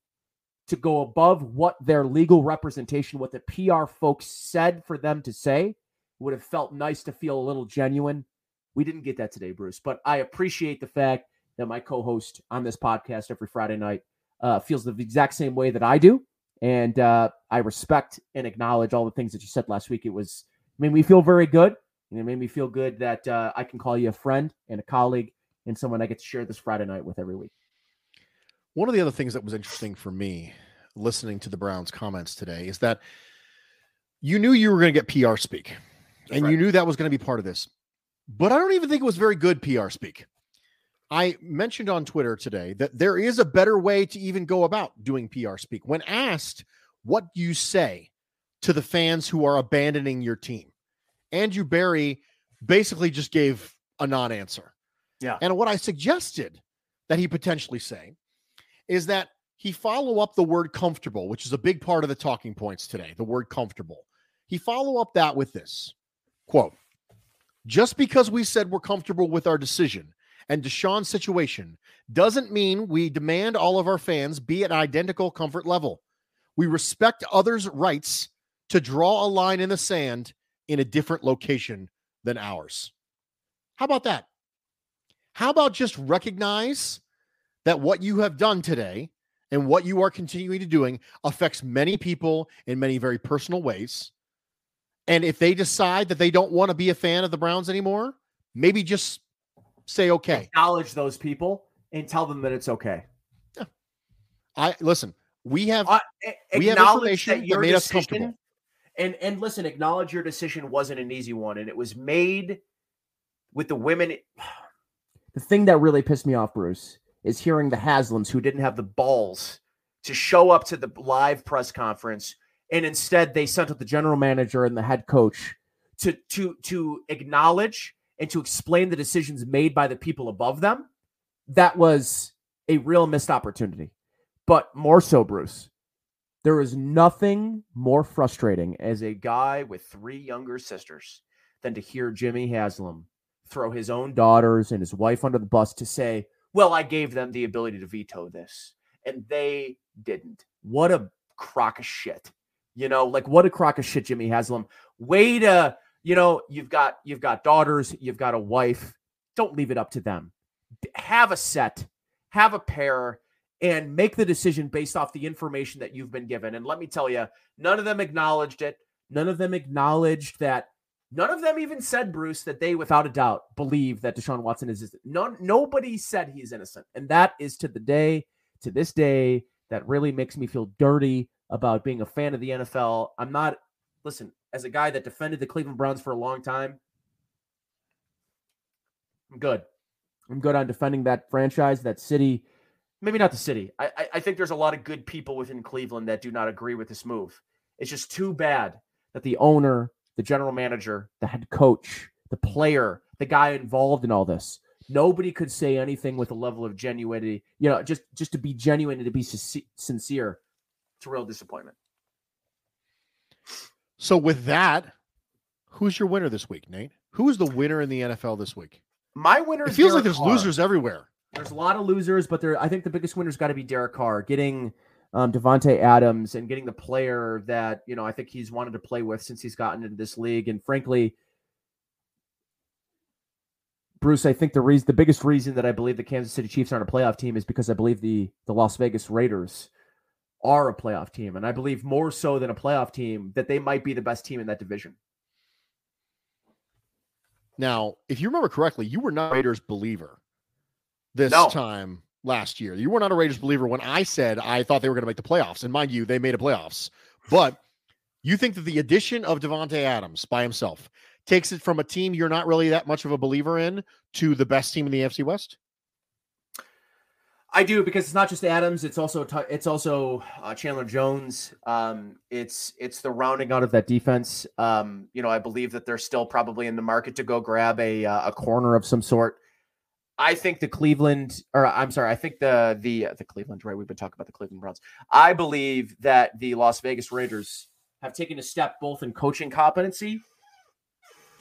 Speaker 2: to go above what their legal representation, what the PR folks said for them to say. Would have felt nice to feel a little genuine. We didn't get that today, Bruce, but I appreciate the fact that my co host on this podcast every Friday night uh, feels the exact same way that I do. And uh, I respect and acknowledge all the things that you said last week. It was made me feel very good. And it made me feel good that uh, I can call you a friend and a colleague and someone I get to share this Friday night with every week.
Speaker 1: One of the other things that was interesting for me listening to the Browns comments today is that you knew you were going to get PR speak and
Speaker 2: right.
Speaker 1: you knew that was going to be part of this. But I don't even think it was very good PR speak. I mentioned on Twitter today that there is a better way to even go about doing PR speak. When asked, what do you say to the fans who are abandoning your team? Andrew Berry basically just gave a non answer.
Speaker 2: Yeah.
Speaker 1: And what I suggested that he potentially say is that he follow up the word comfortable, which is a big part of the talking points today, the word comfortable. He follow up that with this quote, just because we said we're comfortable with our decision and Deshaun's situation doesn't mean we demand all of our fans be at identical comfort level. We respect others' rights to draw a line in the sand in a different location than ours. How about that? How about just recognize that what you have done today and what you are continuing to doing affects many people in many very personal ways. And if they decide that they don't want to be a fan of the Browns anymore, maybe just say okay.
Speaker 2: Acknowledge those people and tell them that it's okay.
Speaker 1: I listen, we have
Speaker 2: Uh,
Speaker 1: we have information
Speaker 2: that
Speaker 1: that made us comfortable.
Speaker 2: And and listen, acknowledge your decision wasn't an easy one, and it was made with the women. The thing that really pissed me off, Bruce, is hearing the Haslams who didn't have the balls to show up to the live press conference, and instead they sent out the general manager and the head coach to to to acknowledge and to explain the decisions made by the people above them. That was a real missed opportunity. But more so, Bruce, there is nothing more frustrating as a guy with three younger sisters than to hear Jimmy Haslam throw his own daughters and his wife under the bus to say, Well, I gave them the ability to veto this, and they didn't. What a crock of shit. You know, like what a crock of shit, Jimmy Haslam. Way to, you know, you've got you've got daughters, you've got a wife. Don't leave it up to them. Have a set, have a pair, and make the decision based off the information that you've been given. And let me tell you, none of them acknowledged it. None of them acknowledged that. None of them even said, Bruce, that they, without a doubt, believe that Deshaun Watson is innocent. None, nobody said he's innocent. And that is to the day, to this day, that really makes me feel dirty about being a fan of the NFL. I'm not, listen, as a guy that defended the Cleveland Browns for a long time, I'm good. I'm good on defending that franchise, that city. Maybe not the city. I, I, think there's a lot of good people within Cleveland that do not agree with this move. It's just too bad that the owner, the general manager, the head coach, the player, the guy involved in all this, nobody could say anything with a level of genuinity. You know, just just to be genuine and to be sincere. It's a real disappointment.
Speaker 1: So with that, who's your winner this week, Nate? Who is the winner in the NFL this week?
Speaker 2: My winner.
Speaker 1: It feels
Speaker 2: Derek
Speaker 1: like there's
Speaker 2: Carr.
Speaker 1: losers everywhere.
Speaker 2: There's a lot of losers, but there. I think the biggest winner's got to be Derek Carr getting um, Davante Adams and getting the player that you know I think he's wanted to play with since he's gotten into this league. And frankly, Bruce, I think the reason, the biggest reason that I believe the Kansas City Chiefs aren't a playoff team is because I believe the the Las Vegas Raiders are a playoff team, and I believe more so than a playoff team that they might be the best team in that division.
Speaker 1: Now, if you remember correctly, you were not a Raiders believer this
Speaker 2: No.
Speaker 1: time last year. You were not a Raiders believer when I said I thought they were going to make the playoffs. And mind you, they made a playoffs. But you think that the addition of Davante Adams by himself takes it from a team you're not really that much of a believer in to the best team in the AFC West?
Speaker 2: I do because it's not just Adams; it's also it's also uh, Chandler Jones. Um, it's it's the rounding out of that defense. Um, you know, I believe that they're still probably in the market to go grab a uh, a corner of some sort. I think the Cleveland, or I'm sorry, I think the the uh, the Cleveland. Right, we've been talking about the Cleveland Browns. I believe that the Las Vegas Raiders have taken a step both in coaching competency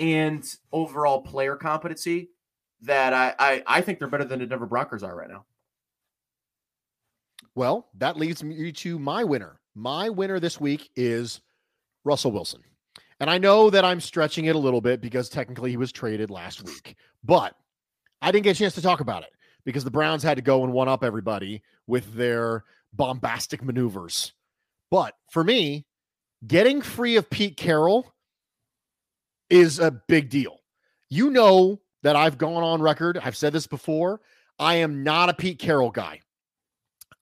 Speaker 2: and overall player competency. That I I, I think they're better than the Denver Broncos are right now.
Speaker 1: Well, that leads me to my winner. My winner this week is Russell Wilson. And I know that I'm stretching it a little bit because technically he was traded last week, but I didn't get a chance to talk about it because the Browns had to go and one up everybody with their bombastic maneuvers. But for me, getting free of Pete Carroll is a big deal. You know that I've gone on record, I've said this before. I am not a Pete Carroll guy.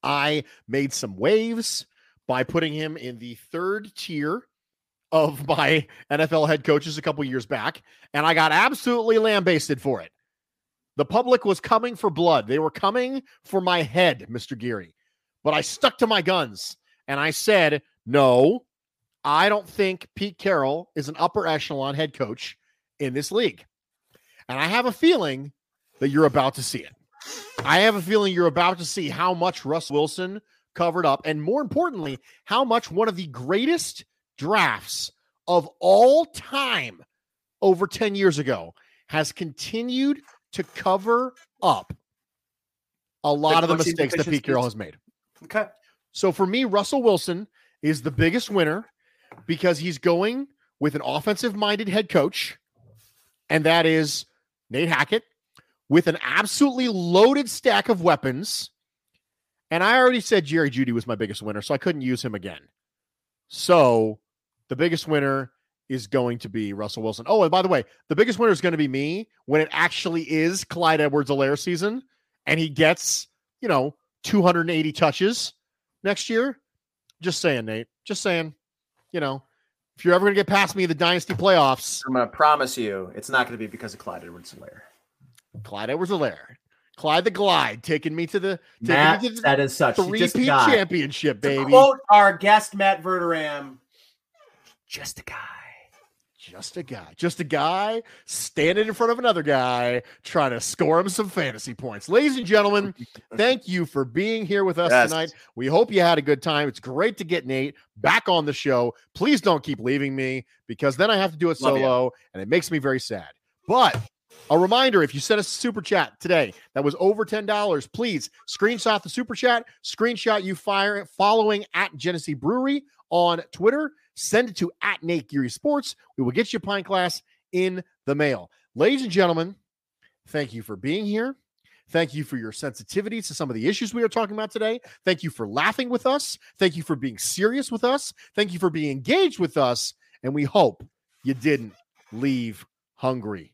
Speaker 1: I made some waves by putting him in the third tier of my NFL head coaches a couple years back, and I got absolutely lambasted for it. The public was coming for blood. They were coming for my head, Mr. Geary. But I stuck to my guns and I said, no, I don't think Pete Carroll is an upper echelon head coach in this league. And I have a feeling that you're about to see it. I have a feeling you're about to see how much Russ Wilson covered up, and more importantly, how much one of the greatest drafts of all time over 10 years ago has continued to cover up a lot of the mistakes that Pete Carroll has made.
Speaker 2: Okay.
Speaker 1: So for me, Russell Wilson is the biggest winner because he's going with an offensive minded head coach, and that is Nate Hackett with an absolutely loaded stack of weapons. And I already said Jerry Jeudy was my biggest winner, so I couldn't use him again. So the biggest winner is going to be Russell Wilson. Oh, and by the way, the biggest winner is going to be me when it actually is Clyde Edwards Helaire season and he gets, you know, 280 touches next year. Just saying, Nate. Just saying. You know, if you're ever going to get past me in the dynasty playoffs,
Speaker 2: I'm going to promise you it's not going to be because of Clyde edwards helaire
Speaker 1: Clyde Edwards Helaire. Clyde the Glide taking me to the taking
Speaker 2: Matt
Speaker 1: me to the
Speaker 2: said such. He's just a
Speaker 1: three-peat
Speaker 2: guy.
Speaker 1: championship,
Speaker 2: To
Speaker 1: baby.
Speaker 2: quote our guest Matt Verderame, just a guy.
Speaker 1: Just a guy, just a guy standing in front of another guy trying to score him some fantasy points. Ladies and gentlemen, thank you for being here with us
Speaker 2: Yes.
Speaker 1: tonight. We hope you had a good time. It's great to get Nate back on the show. Please don't keep leaving me because then I have to do it
Speaker 2: Love ya.
Speaker 1: solo and it makes me very sad. But a reminder if you sent us a super chat today that was over $10, please screenshot the super chat, screenshot you fire following at Genesee Brewery on Twitter, send it to at Nate Geary Sports. We will get you a pint glass in the mail. Ladies and gentlemen, thank you for being here. Thank you for your sensitivity to some of the issues we are talking about today. Thank you for laughing with us. Thank you for being serious with us. Thank you for being engaged with us. And we hope you didn't leave hungry.